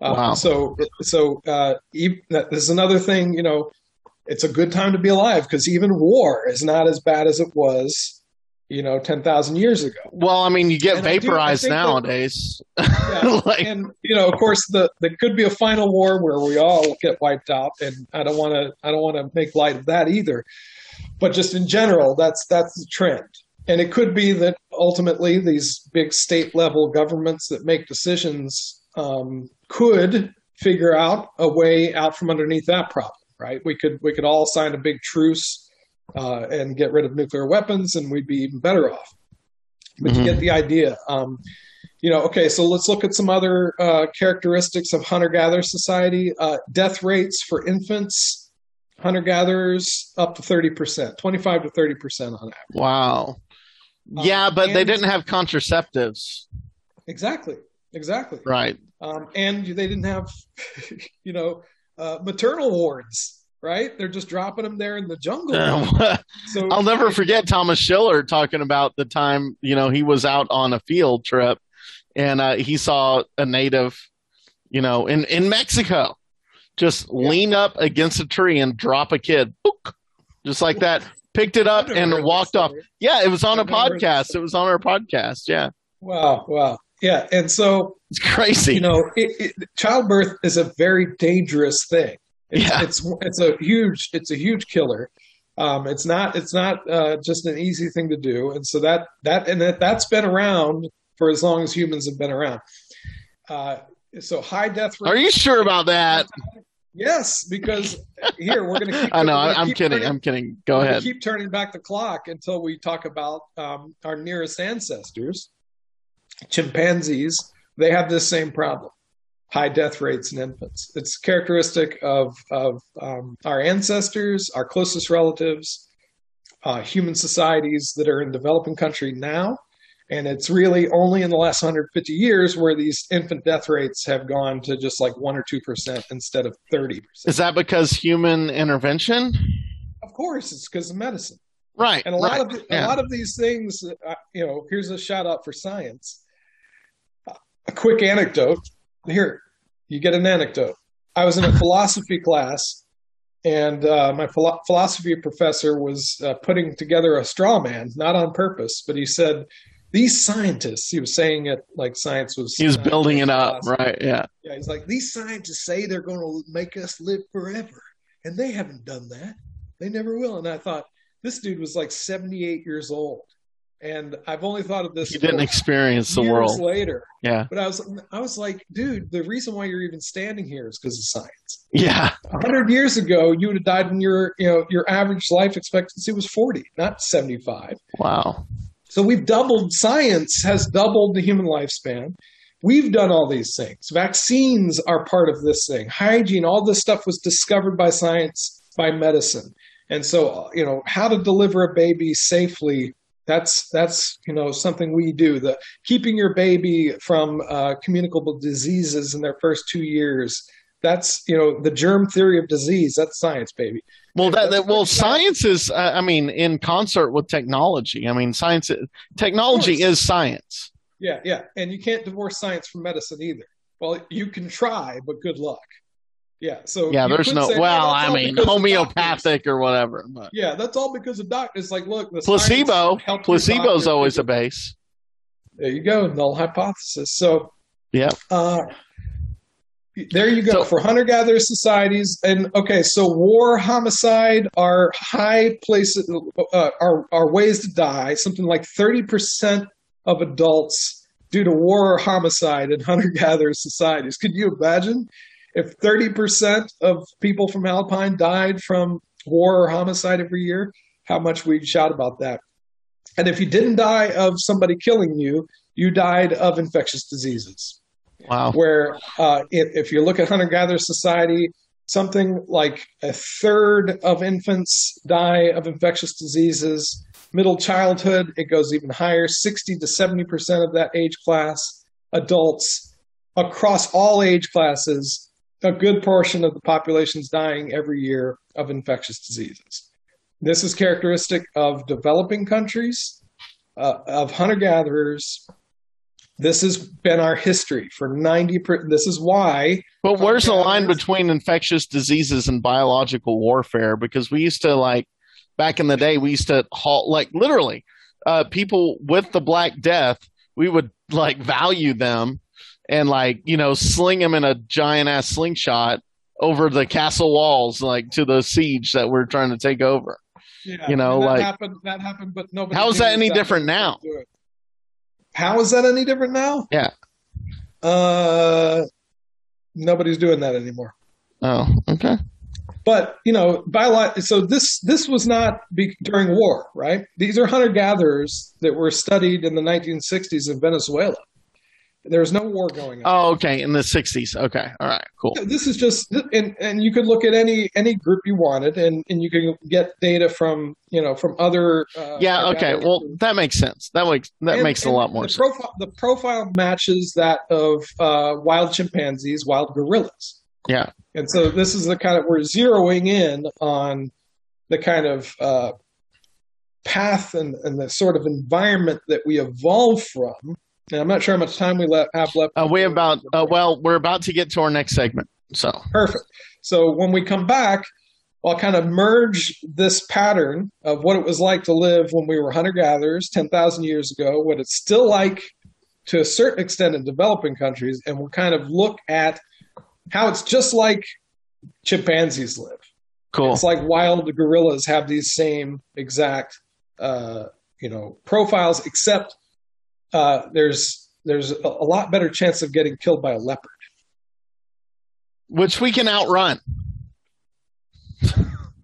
Uh, Wow. So so uh, e- this is another thing. You know, it's a good time to be alive because even war is not as bad as it was, you know, ten thousand years ago. Well, I mean, you get And I do- I vaporized that- nowadays. Yeah. like, and you know, of course, the there could be a final war where we all get wiped out, and I don't want to I don't want to make light of that either. But just in general, that's that's the trend, and it could be that ultimately these big state level governments that make decisions um, could figure out a way out from underneath that problem. Right? We could we could all sign a big truce uh, and get rid of nuclear weapons, and we'd be even better off. But you Mhm. get the idea. Um, you know, okay, so let's look at some other uh, characteristics of hunter gatherer society. Uh, death rates for infants, hunter gatherers, up to 30%, 25 to 30% on average. wow. Uh, Yeah, but they didn't have contraceptives, Exactly, exactly. right? Um, and they didn't have, you know, uh, maternal wards, right? They're just dropping them there in the jungle. so I'll never forget Thomas Schiller talking about the time, you know, he was out on a field trip and uh, he saw a native, you know, in, in Mexico just lean up against a tree and drop a kid, Book. just like that, picked it up I've never heard and walked off. Yeah, it was on a I've never heard this podcast. It was on our podcast. Yeah. Wow, wow. Yeah. And so It's crazy. you know, it, it, childbirth is a very dangerous thing. It's, Yeah. it's it's a huge it's a huge killer. Um, it's not it's not uh, just an easy thing to do, and so that that and that, that's been around for as long as humans have been around. Uh, so high death rate. Are you sure about that? Yes, because here we're going to keep. I know. I'm keep kidding. turning- I'm kidding. Go ahead. Keep turning back the clock until we talk about um, our nearest ancestors, chimpanzees. They have this same problem: high death rates in infants. It's characteristic of of um, our ancestors, our closest relatives, uh, human societies that are in developing country now. And it's really only in the last 150 years where these infant death rates have gone to just like one or two percent instead of 30 percent. Is that because human intervention? Of course, it's because of medicine. Right. and a lot right. of the, a lot of these things uh, you know here's a shout out for science a quick anecdote here you get an anecdote i was in a philosophy class and uh, my philo- philosophy professor was uh, putting together a straw man not on purpose but he said these scientists he was saying it like science was He was uh, building it up. philosophy. Right. Yeah. Yeah, he's like, these scientists say they're going to make us live forever, and they haven't done that. They never will. And I thought, this dude was like 78 years old. And I've only thought of this You didn't experience the world. later. Yeah. But I was, I was like, dude, the reason why you're even standing here is because of science. Yeah. A hundred years ago, you would have died when your, you know, your average life expectancy was 40, not 75. Wow. So we've doubled, science has doubled the human lifespan. We've done all these things. Vaccines are part of this thing. Hygiene, all this stuff was discovered by science, by medicine. And so, you know, how to deliver a baby safely, that's that's you know something we do. The keeping your baby from uh, communicable diseases in their first two years. That's you know the germ theory of disease. That's science, baby. Well, that, that well, science is. Uh, I mean, in concert with technology. I mean, science. Technology is science. Yeah, yeah. And you can't divorce science from medicine either. Well, you can try, but good luck. Yeah. So Yeah. There's no. well, I mean, because of doctors." homeopathic or whatever. But Yeah, that's all because of doctors. It's like, look, the placebo. helped Placebo's always a base. There you go, null hypothesis. So, Yeah. uh, there you go So- for hunter-gatherer societies. And okay, so war, homicide are high places, uh, are are ways to die. Something like thirty percent of adults due to war or homicide in hunter-gatherer societies. Could you imagine if thirty percent of people from Alpine died from war or homicide every year? How much we'd shout about that. And if you didn't die of somebody killing you, you died of infectious diseases. Wow. Where uh, if, if you look at hunter gatherer society, something like a third of infants die of infectious diseases. Middle childhood, it goes even higher 60 to 70% of that age class. Adults across all age classes, a good portion of the population is dying every year of infectious diseases. This is characteristic of developing countries, uh, of hunter gatherers. This has been our history for 90 per, this is why But where's the line between infectious diseases and biological warfare? Because we used to like back in the day, we used to halt like literally uh, people with the Black Death. We would like value them and like you know sling them in a giant ass slingshot over the castle walls, like to the siege that we're trying to take over. Yeah, You know, that like- happened. That happened, but nobody. How is that any exactly different now? to do it. How is that any different now? Yeah. Uh, nobody's doing that anymore. Oh, okay. But you know, by a lot. so this this was not be, during war, right? These are hunter gatherers that were studied in the 1960s in Venezuela. There's no war going on. Oh, okay. In the '60s. Okay. All right. Cool. this is just and and you could look at any any group you wanted and and you can get data from you know from other uh, Yeah. Okay. Well, groups. that makes sense. That makes that And- makes a lot more the sense. profile the profile matches that of uh, wild chimpanzees wild gorillas Yeah. and so this is the kind of we're zeroing in on the kind of uh, path and, and the sort of environment that we evolve from i'm not sure how much time we le- have left Uh, we have about uh, well, we're about to get to our next segment. So Perfect. So when we come back, I'll kind of merge this pattern of what it was like to live when we were hunter gatherers 10,000 years ago, what it's still like to a certain extent in developing countries, and we'll kind of look at how it's just like chimpanzees live. Cool. It's like wild gorillas have these same exact, uh, you know, profiles, except uh, there's there's a, lot better chance of getting killed by a leopard. Which we can outrun.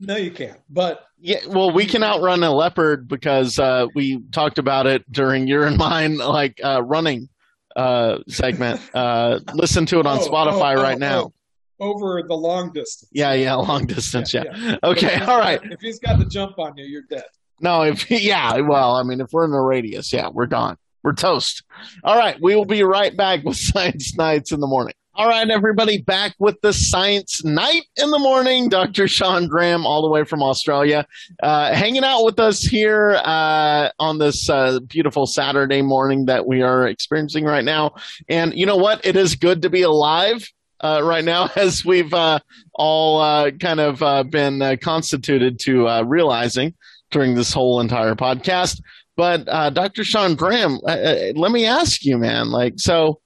No, you can't. But Yeah, well, we can outrun a leopard because uh, we talked about it during your and mine like uh, running uh, segment. Uh, listen to it on Oh, Spotify oh, right oh, now. oh, over the long distance. Yeah, yeah, long distance. Yeah. Yeah, Okay, all right. If he's got the jump on you, you're dead. No, if yeah, well, I mean, if we're in the radius, yeah, we're gone. We're toast. All right, we will be right back with Science Nights in the morning. All right, everybody, back with the Science Night in the morning. Dr. Sean Graham, all the way from Australia, uh, hanging out with us here uh, on this uh, beautiful Saturday morning that we are experiencing right now. And you know what? It is good to be alive. Uh, right now, as we've uh, all uh, kind of been constituted to realizing during this whole entire podcast. But uh, Dr. Sean Graham, uh, uh, let me ask you, man. Like, so,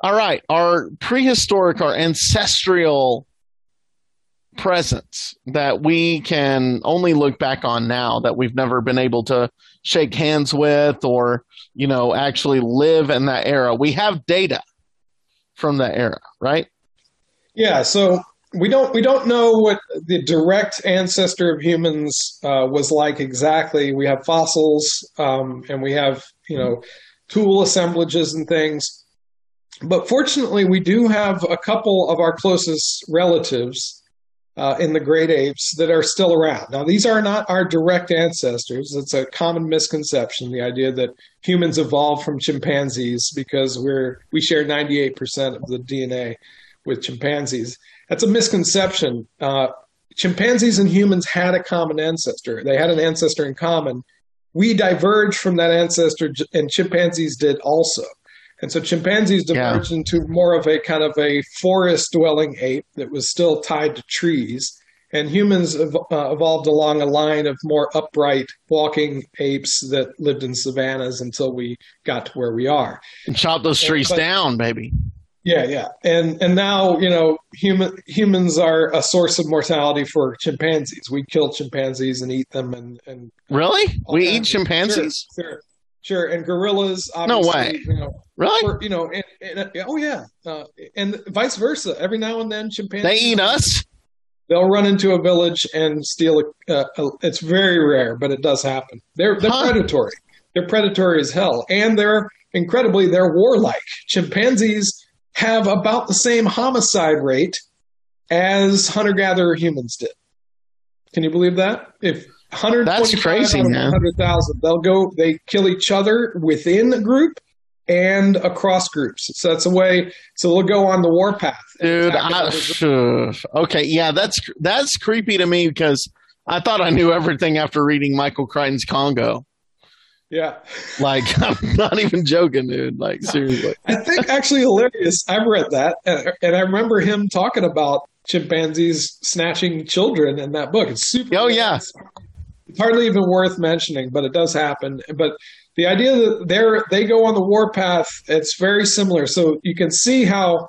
all right, our prehistoric, our ancestral presence that we can only look back on now that we've never been able to shake hands with or, you know, actually live in that era. We have data from that era, right? Yeah, so we don't we don't know what the direct ancestor of humans uh, was like exactly. We have fossils, um, and we have you know tool assemblages and things. But fortunately, we do have a couple of our closest relatives uh, in the great apes that are still around. Now, these are not our direct ancestors. It's a common misconception, the idea that humans evolved from chimpanzees because we're we share 98% of the DNA with chimpanzees. That's a misconception. Uh, chimpanzees and humans had a common ancestor. They had an ancestor in common. We diverged from that ancestor, and chimpanzees did also. And so chimpanzees Yeah. diverged into more of a kind of a forest dwelling ape that was still tied to trees. And humans ev- uh, evolved along a line of more upright walking apes that lived in savannas until we got to where we are. And chop those trees but- down, baby. Yeah, yeah, and and now you know human humans are a source of mortality for chimpanzees. We kill chimpanzees and eat them, and and Really? We eat chimpanzees? Sure, sure, sure. and gorillas. No way. You know, Really? for, you know, and, and, oh yeah, uh, and vice versa. Every now and then, chimpanzees They eat us? They'll run into a village and steal a. Uh, a it's very rare, but it does happen. They're they're Huh. predatory. They're predatory as hell, and they're incredibly they're warlike. Chimpanzees have about the same homicide rate as hunter gatherer humans did. Can you believe that? If 125 That's crazy, out man. 100,000, they'll go. They kill each other within a group and across groups. So that's a way. So they'll go on the warpath. Dude, I, okay, yeah, that's that's creepy to me because I thought I knew everything after reading Michael Crichton's Congo. Yeah. Like, I'm not even joking, dude. Like, seriously. I think actually hilarious. I've read that, and, and I remember him talking about chimpanzees snatching children in that book. It's super. Oh, yeah. It's hardly even worth mentioning, but it does happen. But the idea that they're they go on the warpath, it's very similar. So you can see how,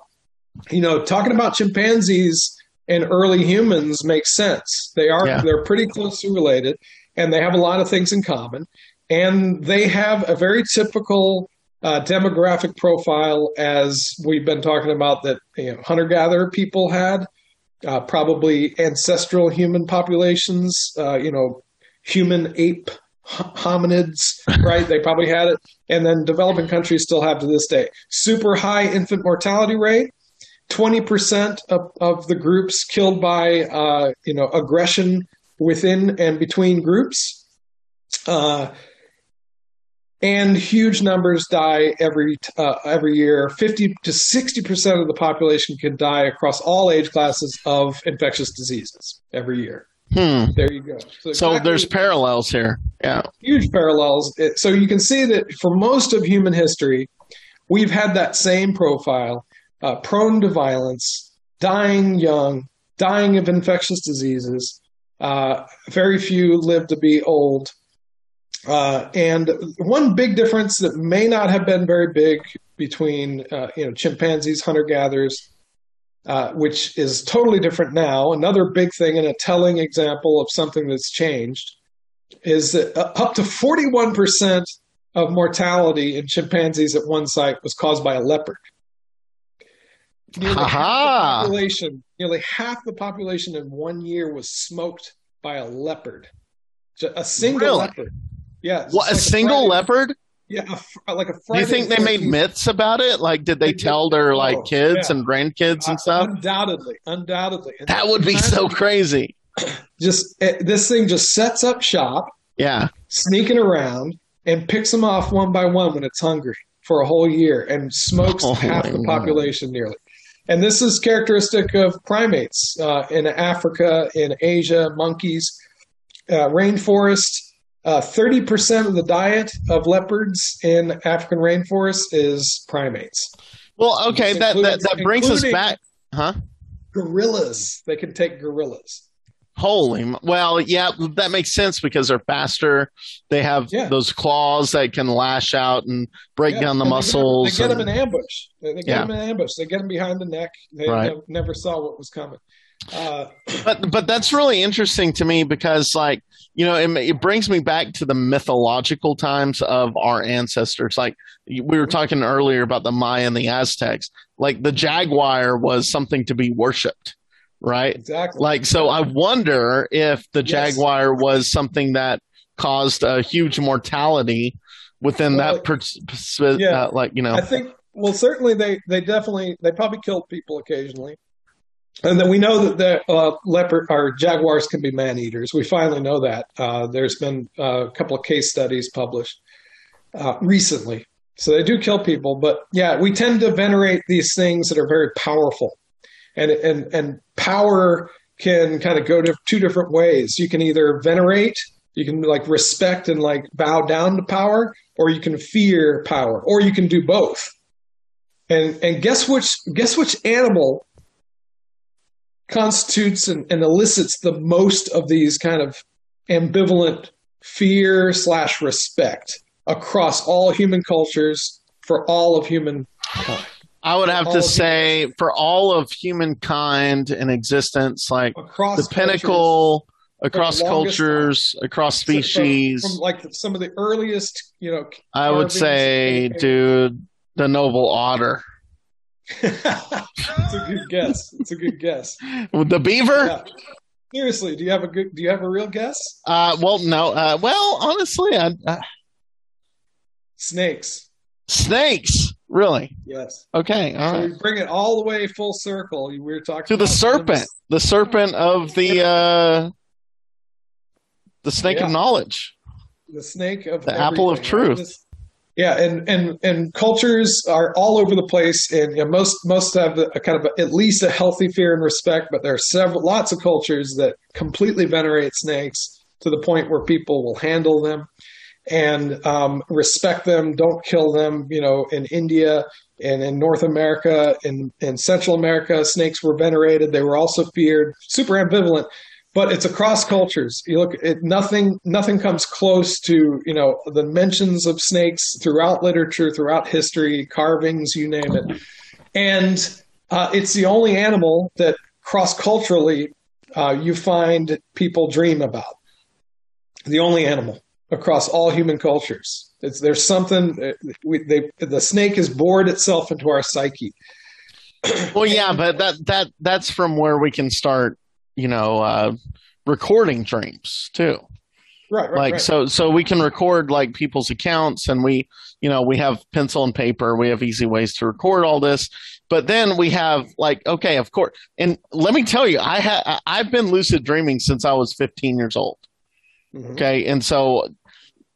you know, talking about chimpanzees and early humans makes sense. They are Yeah. they're pretty closely related, and they have a lot of things in common, and they have a very typical uh, demographic profile as we've been talking about that you know, hunter gatherer people had, uh, probably ancestral human populations, uh, you know, human ape hominids, right? they probably had it. And then developing countries still have to this day. Super high infant mortality rate. 20% of, of the groups killed by, uh, you know, aggression within and between groups. Uh, and huge numbers die every uh, every year. Fifty to sixty percent of the population can die across all age classes of infectious diseases every year. Hmm. There you go. So exactly- there's parallels here. Yeah. huge parallels. So you can see that for most of human history, we've had that same profile: uh, prone to violence, dying young, dying of infectious diseases. Uh, very few live to be old. Uh, and one big difference that may not have been very big between uh, you know chimpanzees, hunter gatherers, uh, which is totally different now. Another big thing and a telling example of something that's changed is that uh, up to forty one percent of mortality in chimpanzees at one site was caused by a leopard. Nearly half the population, nearly half the population in one year was smoked by a leopard. A single Really? leopard. Yeah. What a single Friday- leopard? Yeah, a, like a Do you think the they made myths about it? Like, did they They did. tell their like Oh, kids yeah. and grandkids and Uh, stuff? Undoubtedly, undoubtedly. And That would be so crazy. Just it, this thing just sets up shop, Yeah. sneaking around, and picks them off one by one when it's hungry for a whole year, and smokes Oh, half the population nearly. And this is characteristic of primates uh, in Africa, in Asia, monkeys, uh, rainforest. Uh, Thirty percent of the diet of leopards in African rainforest is primates. Well, okay, that that, that brings us back. Huh? Gorillas, they can take gorillas. Holy, well, yeah, that makes sense because they're faster. They have Yeah. those claws that can lash out and break Yeah, down the muscles. They get them, and- in ambush. They, they get Yeah. them in ambush. They get them behind the neck. They Right. nev- never saw what was coming. Uh, but but that's really interesting to me because like you know it, it brings me back to the mythological times of our ancestors like we were talking earlier about the maya and the aztecs like the jaguar was something to be worshipped right exactly. like so i wonder if the Yes. jaguar was something that caused a huge mortality within Well, that per, yeah. uh, like you know I think. Well, certainly they they definitely they probably killed people occasionally, and then we know that the uh, leopard or jaguars can be man eaters. We finally know that. Uh, there's been uh, a couple of case studies published uh, recently, so they do kill people. But yeah, we tend to venerate these things that are very powerful, and and and power can kind of go to two different ways. You can either venerate, you can like respect and like bow down to power, or you can fear power, or you can do both. And and guess which guess which animal constitutes and, and elicits the most of these kind of ambivalent fear slash respect across all human cultures for all of human i would have to say for all of humankind in existence like across the pinnacle across cultures, across cultures, species. from, from like some of the earliest you know I would say, dude, the noble otter. It's a good guess it's a good guess The beaver? Yeah. seriously do you have a good do you have a real guess Uh, well, no. Uh, well, honestly, I, uh, snakes snakes. Really? yes Okay. All So right. we bring it all the way full circle. We were talking To the serpent, the serpent of the uh, the snake of knowledge. the snake of The apple of everything, truth. This- yeah, and and and cultures are all over the place, and you know, most most have a kind of a, at least a healthy fear and respect, but there are several lots of cultures that completely venerate snakes to the point where people will handle them and um, respect them, don't kill them. You know, in India and in North America and in Central America, snakes were venerated. They were also feared. Super ambivalent, but it's across cultures. You look at nothing. Nothing comes close to you know the mentions of snakes throughout literature, throughout history, carvings, you name it, and uh, it's the only animal that cross culturally uh, you find people dream about. The only animal across all human cultures. It's, there's something uh, we, they, the snake has bored itself into our psyche. Well, yeah, but that that that's from where we can start. You know, uh, recording dreams too. Right, right, like right. so so we can record like people's accounts and we you know we have pencil and paper we have easy ways to record all this but then we have like okay of course and let me tell you i ha- i've been lucid dreaming since i was 15 years old Mhm. okay and so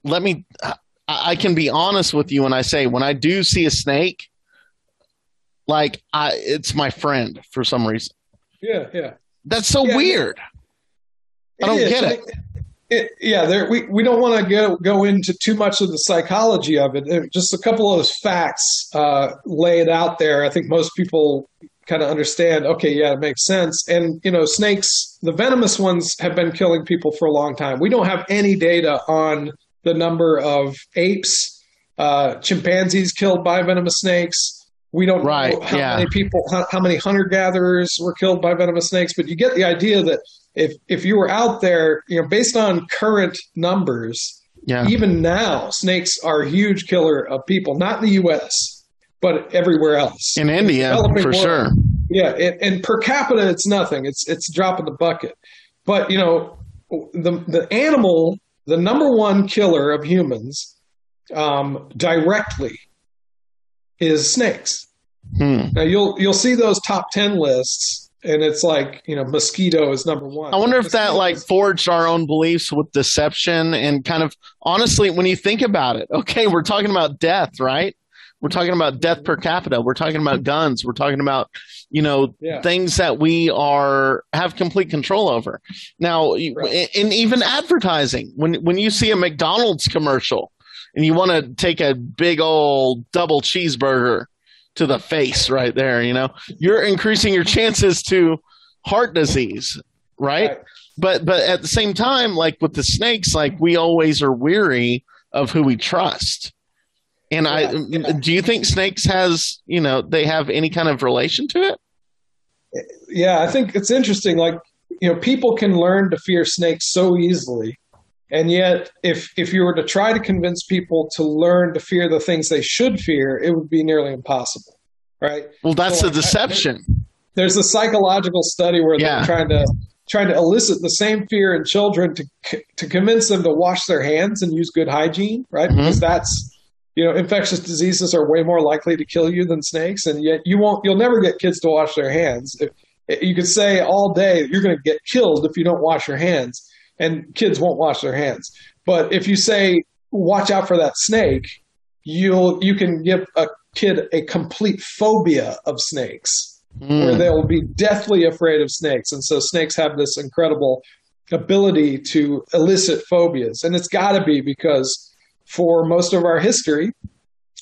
let me I, I can be honest with you when i say when i do see a snake like i it's my friend for some reason Yeah, yeah. That's so Yeah, weird I don't is. get it. It- yeah, there, we, we don't want to go, go into too much of the psychology of it. Just a couple of those facts uh, lay it out there. I think most people kind of understand, okay, yeah, it makes sense. And, you know, snakes, the venomous ones have been killing people for a long time. We don't have any data on the number of apes, uh, chimpanzees killed by venomous snakes. We don't Right, know how yeah. many people, how, how many hunter gatherers were killed by venomous snakes, but you get the idea that if if you were out there, you know, based on current numbers, Yeah. even now, snakes are a huge killer of people, not in the U.S., but everywhere else. In India, for world. sure. Yeah, and, and per capita, it's nothing. It's it's a drop in the bucket. But you know, the the animal, the number one killer of humans, um, directly, is snakes. Hmm. Now you'll you'll see those top ten lists, and it's like you know, mosquito is number one. I wonder if that like is- forged our own beliefs with deception and kind of honestly, when you think about it, okay, we're talking about death, right? We're talking about death per capita. We're talking about guns. We're talking about, you know, Yeah. things that we are have complete control over. Now, Right. and even advertising. When when you see a McDonald's commercial and you want to take a big old double cheeseburger to the face right there, you know, you're increasing your chances to heart disease, right? Right. But but at the same time, like with the snakes, like we always are weary of who we trust. And I Yeah, yeah. do you think snakes has you know they have any kind of relation to it? yeah, I think it's interesting. Like, you know, people can learn to fear snakes so easily. And yet, if, if you were to try to convince people to learn to fear the things they should fear, it would be nearly impossible. Right? Well, that's So, the I- deception. There's a psychological study where Yeah. they're trying to trying to elicit the same fear in children to to convince them to wash their hands and use good hygiene, right? Mhm. Because that's you know, infectious diseases are way more likely to kill you than snakes, and yet you won't. You'll never get kids to wash their hands. If, you could say all day you're going to get killed if you don't wash your hands, and kids won't wash their hands. But if you say watch out for that snake, you'll you can give a kid a complete phobia of snakes where Mm. they'll be deathly afraid of snakes. And so snakes have this incredible ability to elicit phobias. And it's got to be because for most of our history,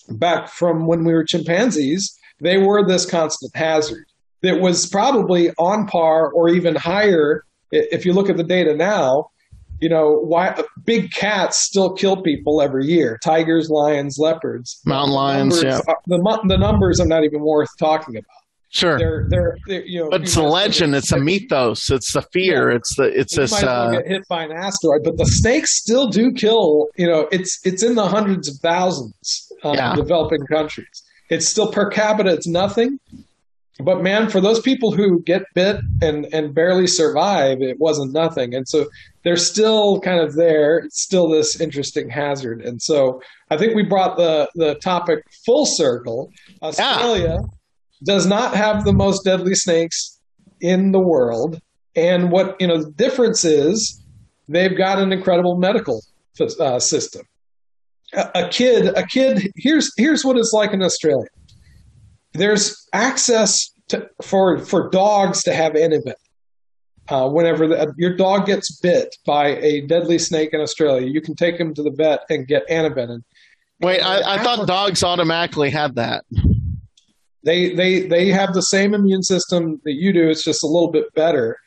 back from when we were chimpanzees, they were this constant hazard. That was probably on par or even higher. If you look at the data now, you know, why big cats still kill people every year tigers, lions, leopards. Mountain lions, numbers yeah. the, the numbers are not even worth talking about Sure. they're, they're, they're you know. But it's a legend. It's a mythos. It's the fear. It's the it's You this. might Uh, get hit by an asteroid, but the snakes still do kill. You know, it's it's in the hundreds of thousands um, Yeah. developing countries. It's still per capita. It's nothing, but man, for those people who get bit and and barely survive, it wasn't nothing. And so they're still kind of there. It's still this interesting hazard. And so I think we brought the the topic full circle. Australia does not have the most deadly snakes in the world. And what you know, the difference is they've got an incredible medical uh, system. A, a kid, a kid. Here's here's what it's like in Australia. There's access to, for for dogs to have Anaven. Uh, whenever the, your dog gets bit by a deadly snake in Australia, you can take him to the vet and get Anaven. wait, I, I thought dogs automatically had that. They they they have the same immune system that you do. It's just a little bit better.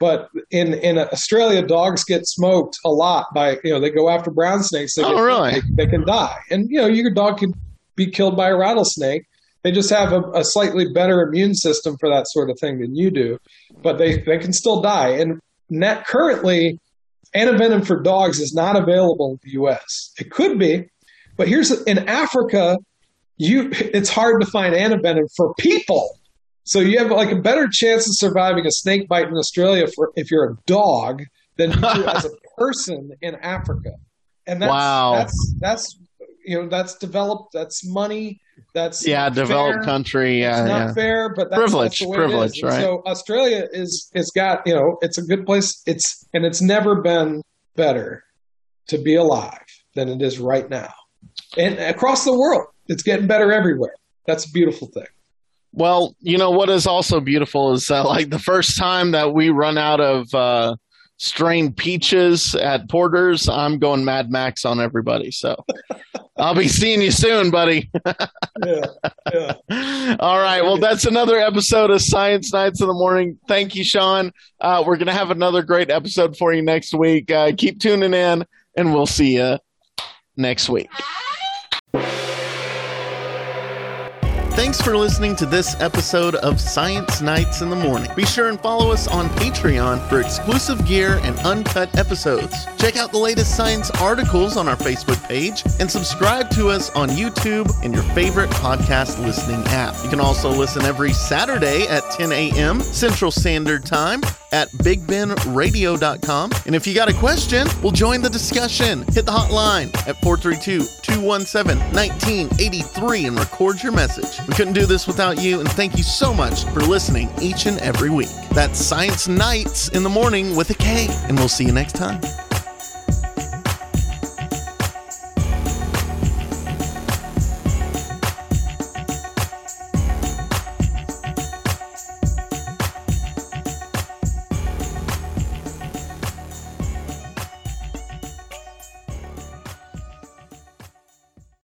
But in in Australia, dogs get smoked a lot by you know they go after brown snakes. They Oh, get, really? They, they can die, and you know your dog can be killed by a rattlesnake. They just have a, a slightly better immune system for that sort of thing than you do, but they they can still die. And net currently, antivenom for dogs is not available in the U.S. It could be, but here's in Africa, you it's hard to find antivenom for people. So you have like a better chance of surviving a snake bite in Australia for if you're a dog than you do as a person in Africa. And that's Wow. that's that's you know that's developed that's money that's Yeah, developed fair. country. It's Yeah, not yeah. fair, but that's, Privilege, that's the way privilege. Right. So Australia is it's got you know it's a good place. It's and it's never been better to be alive than it is right now, and across the world, it's getting better everywhere. That's a beautiful thing. Well, you know what is also beautiful is uh, like the first time that we run out of uh, strained peaches at Porter's, I'm going Mad Max on everybody. So I'll be seeing you soon, buddy. Yeah, yeah. All right. Well, that's another episode of Science Nights in the Morning. Thank you, Sean. Uh, we're going to have another great episode for you next week. Uh, keep tuning in, and we'll see you next week. Thanks for listening to this episode of Science Nights in the Morning. Be sure and follow us on Patreon for exclusive gear and uncut episodes. Check out the latest science articles on our Facebook page and subscribe to us on YouTube and your favorite podcast listening app. You can also listen every Saturday at 10 a.m. Central Standard Time at bigbenradio.com. And if you got a question, we'll join the discussion. Hit the hotline at 432 217 1983 and record your message. We couldn't do this without you, and thank you so much for listening each and every week. That's Science Knights in the Morning with a K, and we'll see you next time.